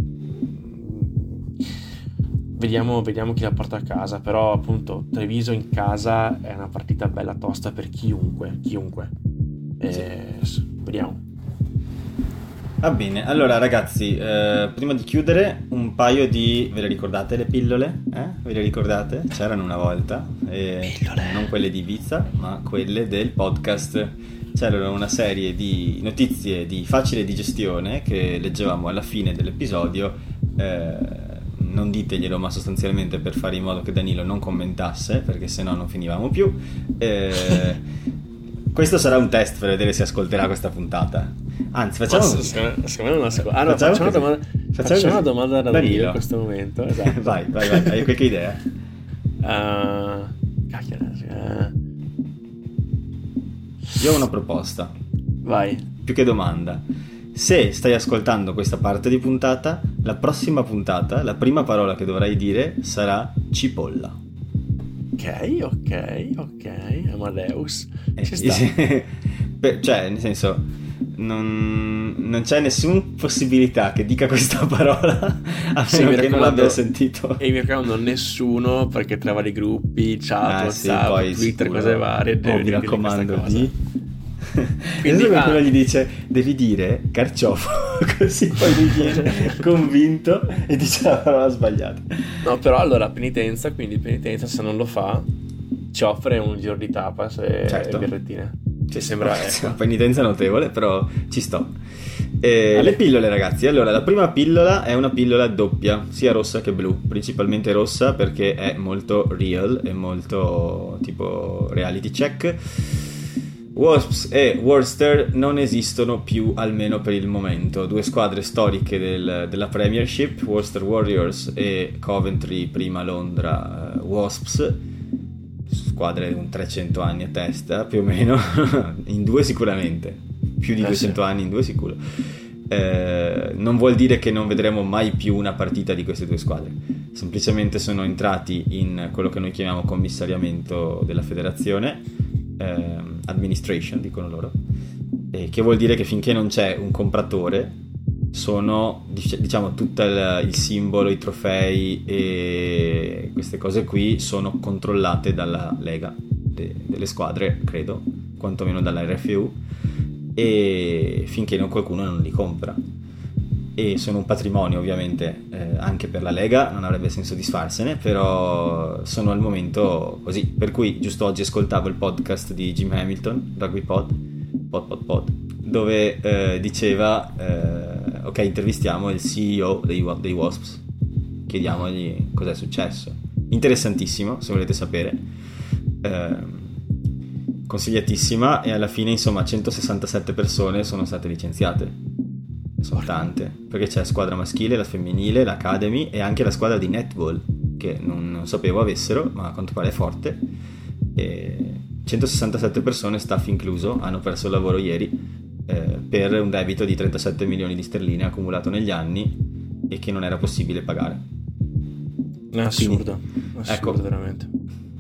Vediamo, vediamo, chi la porta a casa, però appunto Treviso in casa è una partita bella tosta per chiunque, chiunque. E, sì. Vediamo. Va bene, allora ragazzi, eh, prima di chiudere un paio di... ve le ricordate le pillole? Eh? Ve le ricordate? C'erano una volta, eh, non quelle di Ibiza, ma quelle del podcast. C'erano una serie di notizie di facile digestione che leggevamo alla fine dell'episodio eh, non diteglielo, ma sostanzialmente per fare in modo che Danilo non commentasse, perché se no non finivamo più. Eh, questo sarà un test per vedere se ascolterà questa puntata. Anzi, facciamo Posso, Secondo me non ascolta. Ah, no, facciamo, facciamo, una domanda, facciamo, facciamo una domanda da Danilo in questo momento. Esatto. vai, vai, vai, hai qualche idea? Uh, cacchio, uh... Io ho una proposta. Vai. Più che domanda. Se stai ascoltando questa parte di puntata, la prossima puntata, la prima parola che dovrai dire sarà cipolla. Ok, ok, ok, Amadeus. Eh, Ci sta. cioè, nel senso, non, non, c'è nessuna possibilità che dica questa parola a sì, meno che non l'abbia sentito. E mi raccomando, nessuno, perché tra vari gruppi, chat, ah, WhatsApp, sì, Twitter, sicuro. cose varie. Oh, mi raccomando, di quindi ah. quello gli dice devi dire carciofo così poi lui viene convinto e dice la parola sbagliata no però allora penitenza quindi penitenza se non lo fa ci offre un giro di tapas e, certo. e birrettine ci sembra ecco. una penitenza notevole però ci sto eh, le pillole ragazzi allora la prima pillola è una pillola doppia sia rossa che blu principalmente rossa perché è molto real e molto tipo reality check Wasps e Worcester non esistono più almeno per il momento, due squadre storiche del, della Premiership, Worcester Warriors e Coventry, prima Londra uh, Wasps, squadre di un 300 anni a testa più o meno, in due sicuramente, più di eh 200 sì. anni in due sicuro. Eh, non vuol dire che non vedremo mai più una partita di queste due squadre, semplicemente sono entrati in quello che noi chiamiamo commissariamento della federazione eh, administration, dicono loro, eh, che vuol dire che finché non c'è un compratore sono diciamo tutto il, il, simbolo, i trofei e queste cose qui sono controllate dalla Lega de, delle squadre, credo, quantomeno dalla RFU e finché non qualcuno non li compra e sono un patrimonio ovviamente eh, anche per la Lega, non avrebbe senso disfarsene, però sono al momento così. Per cui giusto oggi ascoltavo il podcast di Jim Hamilton, Rugby Pod, Pod Pod Pod, dove eh, diceva, eh, ok intervistiamo il CEO dei, dei Wasps, chiediamogli cos'è successo. Interessantissimo, se volete sapere. Eh, consigliatissima e alla fine insomma 167 persone sono state licenziate sono tante, perché c'è la squadra maschile, la femminile, l'Academy e anche la squadra di netball, che non, non sapevo avessero, ma a quanto pare è forte. E 167 persone, staff incluso, hanno perso il lavoro ieri eh, per un debito di 37 milioni di sterline accumulato negli anni e che non era possibile pagare. È assurdo, Quindi, assurdo ecco, veramente.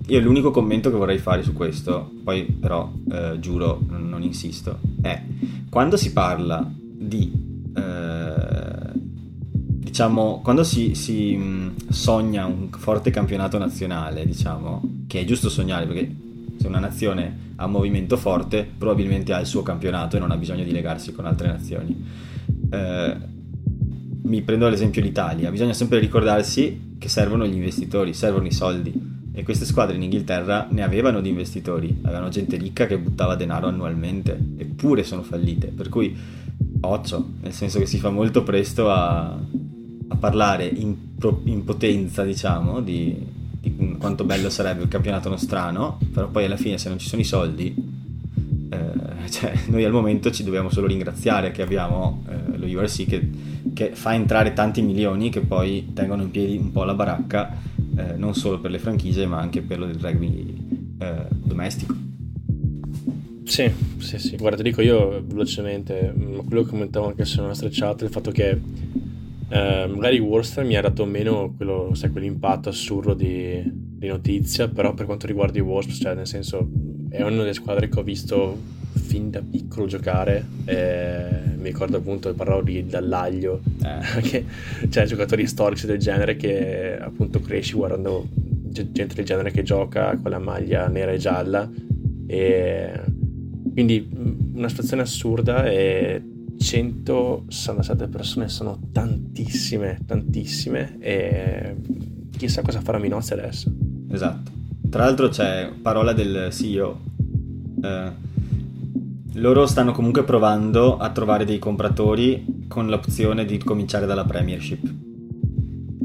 Io l'unico commento che vorrei fare su questo, poi però eh, giuro non, non insisto, è quando si parla di eh, diciamo, quando si, si, mm, sogna un forte campionato nazionale, diciamo, che è giusto sognare perché se una nazione ha un movimento forte, probabilmente ha il suo campionato e non ha bisogno di legarsi con altre nazioni. Eh, mi prendo l'esempio l'Italia, bisogna sempre ricordarsi che servono gli investitori, servono i soldi. E queste squadre in Inghilterra ne avevano di investitori, avevano gente ricca che buttava denaro annualmente, eppure sono fallite, per cui occio, nel senso che si fa molto presto a, a parlare in, pro, in, potenza, diciamo, di, di, quanto bello sarebbe il campionato nostrano, però poi alla fine se non ci sono i soldi, eh, cioè, noi al momento ci dobbiamo solo ringraziare che abbiamo eh, lo URC che, che, fa entrare tanti milioni che poi tengono in piedi un po' la baracca, eh, non solo per le franchigie ma anche per il rugby eh, domestico. Sì, sì, sì. Guarda, dico io velocemente, mm, quello che commentavo anche sulla nostra chat, il fatto che eh, magari Worcester mi ha dato meno quello, sai, quell'impatto assurdo di, di, notizia, però per quanto riguarda i Wasps, cioè nel senso è una delle squadre che ho visto fin da piccolo giocare, eh, mi ricordo appunto, parlavo di Dall'Aglio, eh. che, cioè giocatori storici del genere che appunto cresci guardando gente del genere che gioca con la maglia nera e gialla e quindi una situazione assurda e 167 persone sono tantissime, tantissime e chissà cosa farà Minozzi adesso. Esatto. Tra l'altro c'è parola del CEO. Eh, loro stanno comunque provando a trovare dei compratori con l'opzione di cominciare dalla Premiership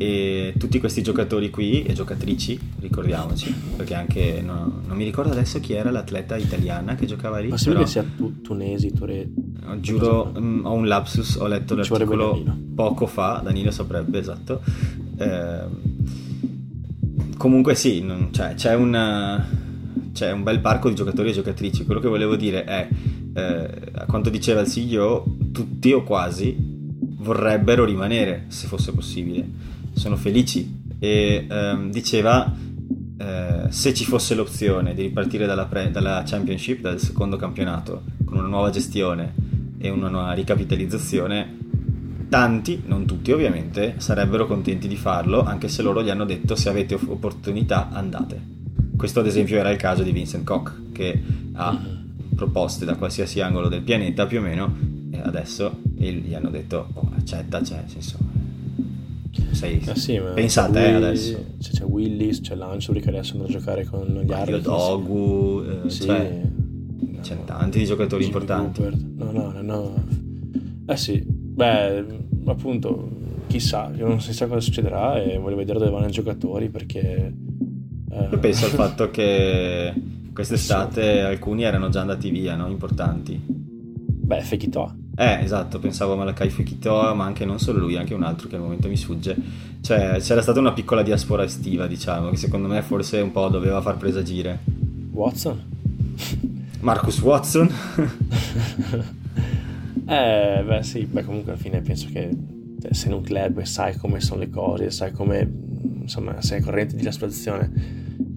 e tutti questi giocatori qui e giocatrici, ricordiamoci, perché anche no, non mi ricordo adesso chi era l'atleta italiana che giocava lì. Ma sembra però... che sia tu, tunesi, Tore. Giuro, mh, mm, ho un lapsus, ho letto l'articolo poco fa, Danilo saprebbe, esatto. Eh, comunque sì, non, cioè, c'è, una, c'è, un bel parco di giocatori e giocatrici. Quello che volevo dire è, eh, a quanto diceva il CEO, tutti o quasi vorrebbero rimanere, se fosse possibile sono felici e ehm, diceva eh, se ci fosse l'opzione di ripartire dalla, pre- dalla Championship, dal secondo campionato, con una nuova gestione e una nuova ricapitalizzazione, tanti, non tutti ovviamente, sarebbero contenti di farlo, anche se loro gli hanno detto se avete opportunità andate. Questo ad esempio era il caso di Vincent Koch, che ha mhm. proposte da qualsiasi angolo del pianeta più o meno, e adesso gli hanno detto oh, accetta, cioè, senso, sei... Ah, sì, Pensate eh, adesso. C'è, c'è Willis, c'è Lanciuri che adesso andrà a giocare con gli Argos. Dogu, eh, sì. Cioè, no, c'è tanti giocatori Jimmy importanti. Cooper. No, no, no. Eh sì, beh, appunto, chissà, io non si sa cosa succederà e voglio vedere dove vanno i giocatori perché... Eh... Io penso al fatto che quest'estate sì. alcuni erano già andati via, no? Importanti. Beh, Fekitoa. Eh, esatto, pensavo a Malakai Fekitoa, ma anche non solo lui, anche un altro che al momento mi sfugge. Cioè, c'era stata una piccola diaspora estiva, diciamo, che secondo me forse un po' doveva far presagire. Watson? Marcus Watson? eh, beh sì, beh comunque alla fine penso che cioè, sei in un club sai come sono le cose, sai come, insomma, sei corrente della situazione,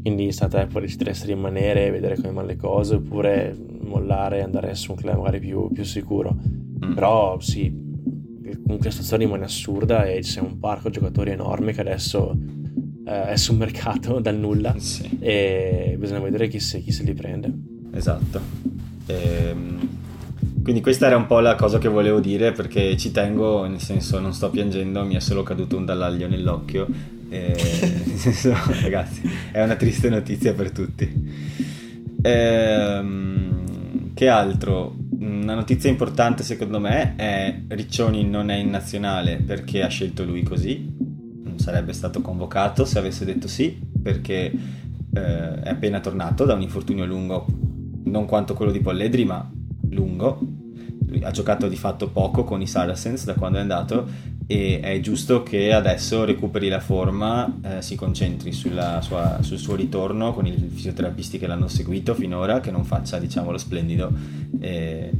quindi sta a te può decidere rimanere, vedere come vanno le cose, oppure mollare e andare su un club magari più, più sicuro. Mm. Però sì, comunque la situazione rimane assurda e c'è un parco giocatori enorme che adesso eh, è sul mercato dal nulla sì. e bisogna vedere chi se, chi se li prende. Esatto. Ehm, quindi questa era un po' la cosa che volevo dire perché ci tengo, nel senso non sto piangendo, mi è solo caduto un dall'aglio nell'occhio. E, nel senso, ragazzi, è una triste notizia per tutti. Ehm, che altro? Una notizia importante secondo me è Riccioni non è in nazionale perché ha scelto lui così, non sarebbe stato convocato se avesse detto sì perché eh, è appena tornato da un infortunio lungo, non quanto quello di Polledri ma lungo, ha giocato di fatto poco con i Saracens da quando è andato e è giusto che adesso recuperi la forma, eh, si concentri sua, sul suo ritorno con i fisioterapisti che l'hanno seguito finora, che non faccia diciamo lo splendido. E,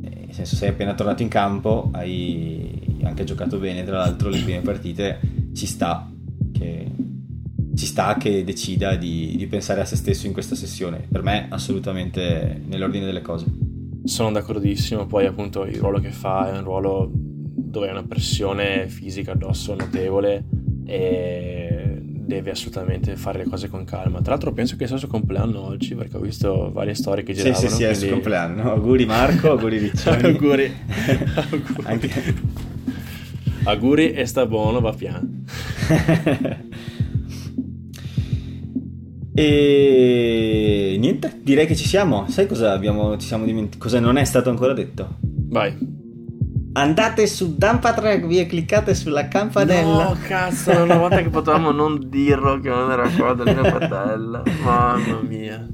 nel senso sei appena tornato in campo, hai anche giocato bene tra l'altro le prime partite, ci sta che, ci sta che decida di, di pensare a se stesso in questa sessione. Per me assolutamente nell'ordine delle cose. Sono d'accordissimo, poi appunto il ruolo che fa è un ruolo dove hai una pressione fisica addosso notevole e deve assolutamente fare le cose con calma. Tra l'altro penso che sia il suo compleanno oggi perché ho visto varie storie che giravano. Sì, sì, sì, quindi... è il suo compleanno. Auguri Marco, auguri Riccioni. auguri. auguri. Anche... auguri e sta buono, va piano. E niente, direi che ci siamo. Sai cosa abbiamo, ci siamo dimenticati? Cosa non è stato ancora detto? Vai. Andate su Dumpat Rugby e cliccate sulla campanella. No, cazzo, una volta che potevamo non dirlo che non era qua mia patella. Mamma mia.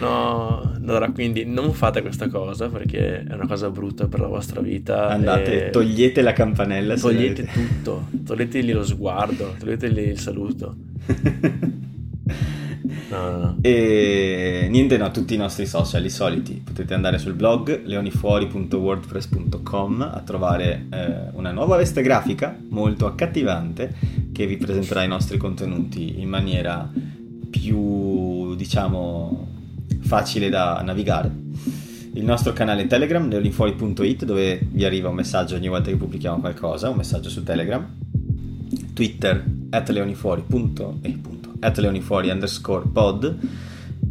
No, allora quindi non fate questa cosa perché è una cosa brutta per la vostra vita. Andate, togliete la campanella. Togliete tutto, toglietegli lo sguardo, toglietegli il saluto. No, E niente, no, tutti i nostri social, i soliti. Potete andare sul blog leonifuori.wordpress.com a trovare eh, una nuova veste grafica molto accattivante che vi presenterà i nostri contenuti in maniera più, diciamo, facile da navigare. Il nostro canale Telegram, leonifuori.it, dove vi arriva un messaggio ogni volta che pubblichiamo qualcosa, un messaggio su Telegram. Twitter, at leonifuori.it at leonifuori underscore pod,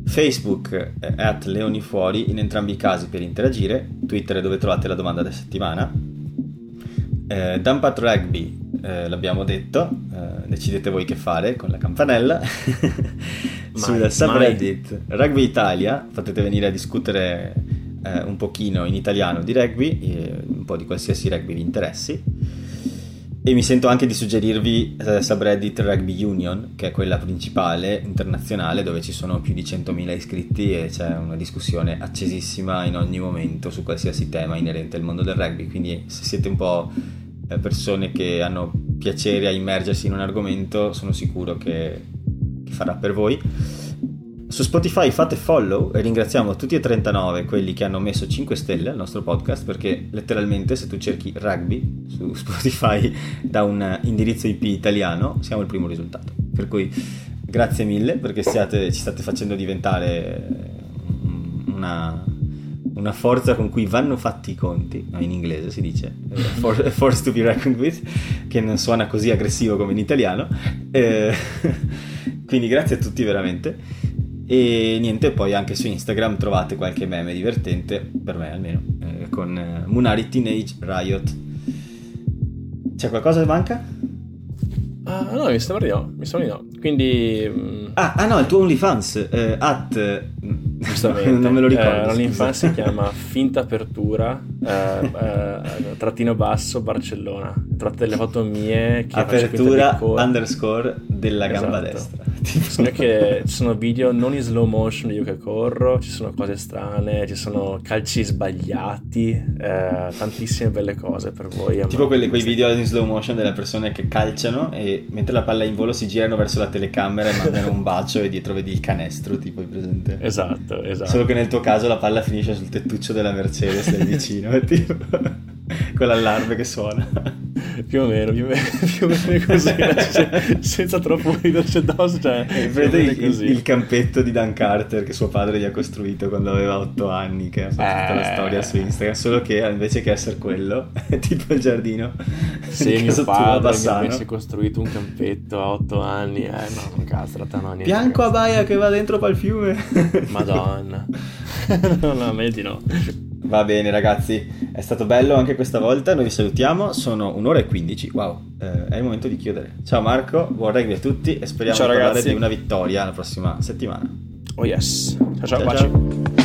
Facebook eh, at leonifuori in entrambi i casi per interagire, Twitter dove trovate la domanda della settimana, eh, Dumpat Rugby eh, l'abbiamo detto, eh, decidete voi che fare con la campanella. Sul subreddit Rugby Italia potete venire a discutere eh, un pochino in italiano di rugby, eh, un po' di qualsiasi rugby vi interessi. E mi sento anche di suggerirvi eh, subreddit Rugby Union, che è quella principale internazionale dove ci sono più di 100.000 iscritti e c'è una discussione accesissima in ogni momento su qualsiasi tema inerente al mondo del rugby. Quindi se siete un po' eh, persone che hanno piacere a immergersi in un argomento, sono sicuro che, che farà per voi. Su Spotify fate follow e ringraziamo tutti e 39 quelli che hanno messo 5 stelle al nostro podcast perché letteralmente se tu cerchi rugby su Spotify da un indirizzo IP italiano siamo il primo risultato. Per cui grazie mille perché siate, ci state facendo diventare una, una, forza con cui vanno fatti i conti, in inglese si dice, for, force to be reckoned with, che non suona così aggressivo come in italiano. Eh, quindi grazie a tutti veramente. E niente, poi anche su Instagram trovate qualche meme divertente, per me almeno, eh, con eh, Munari Teenage Riot. C'è qualcosa che manca? Ah, no, mi sembra di no, mi sembra di no. Quindi... Mm, ah, ah no, il tuo OnlyFans, eh, at... Giustamente. non me lo ricordo. Eh, L'OnlyFans si chiama Finta Apertura, eh, eh, trattino basso, Barcellona. Tratte delle foto mie. Che Apertura underscore della gamba esatto. destra. Sono che ci sono video non in slow motion io che corro, ci sono cose strane, ci sono calci sbagliati, eh, tantissime belle cose per voi. Tipo quelle, quei video in slow motion delle persone che calciano e mentre la palla è in volo si girano verso la telecamera e mandano un bacio e dietro vedi il canestro, tipo il presente. Esatto, esatto. Solo che nel tuo caso la palla finisce sul tettuccio della Mercedes del vicino, tipo, con l'allarme che suona. più o meno, più o meno, più o meno così, cioè, senza troppo riderci addosso, cioè, E vede il, il, il campetto di Dan Carter che suo padre gli ha costruito quando aveva otto anni, che ha fatto tutta la Eh. storia su Instagram, solo che invece che essere quello, è tipo il giardino Sì, di mio padre mi messo costruito un campetto a otto anni, eh no, realtà no, niente. Bianco a baia che va dentro pal fiume. Madonna. no, no, di no. Va bene ragazzi, è stato bello anche questa volta, noi vi salutiamo, sono un'ora e 15, wow, eh, è il momento di chiudere. Ciao Marco, buon rugby a tutti e speriamo Ciao, di una vittoria la prossima settimana. Oh yes. Ciao ciao, Ciao, ciao.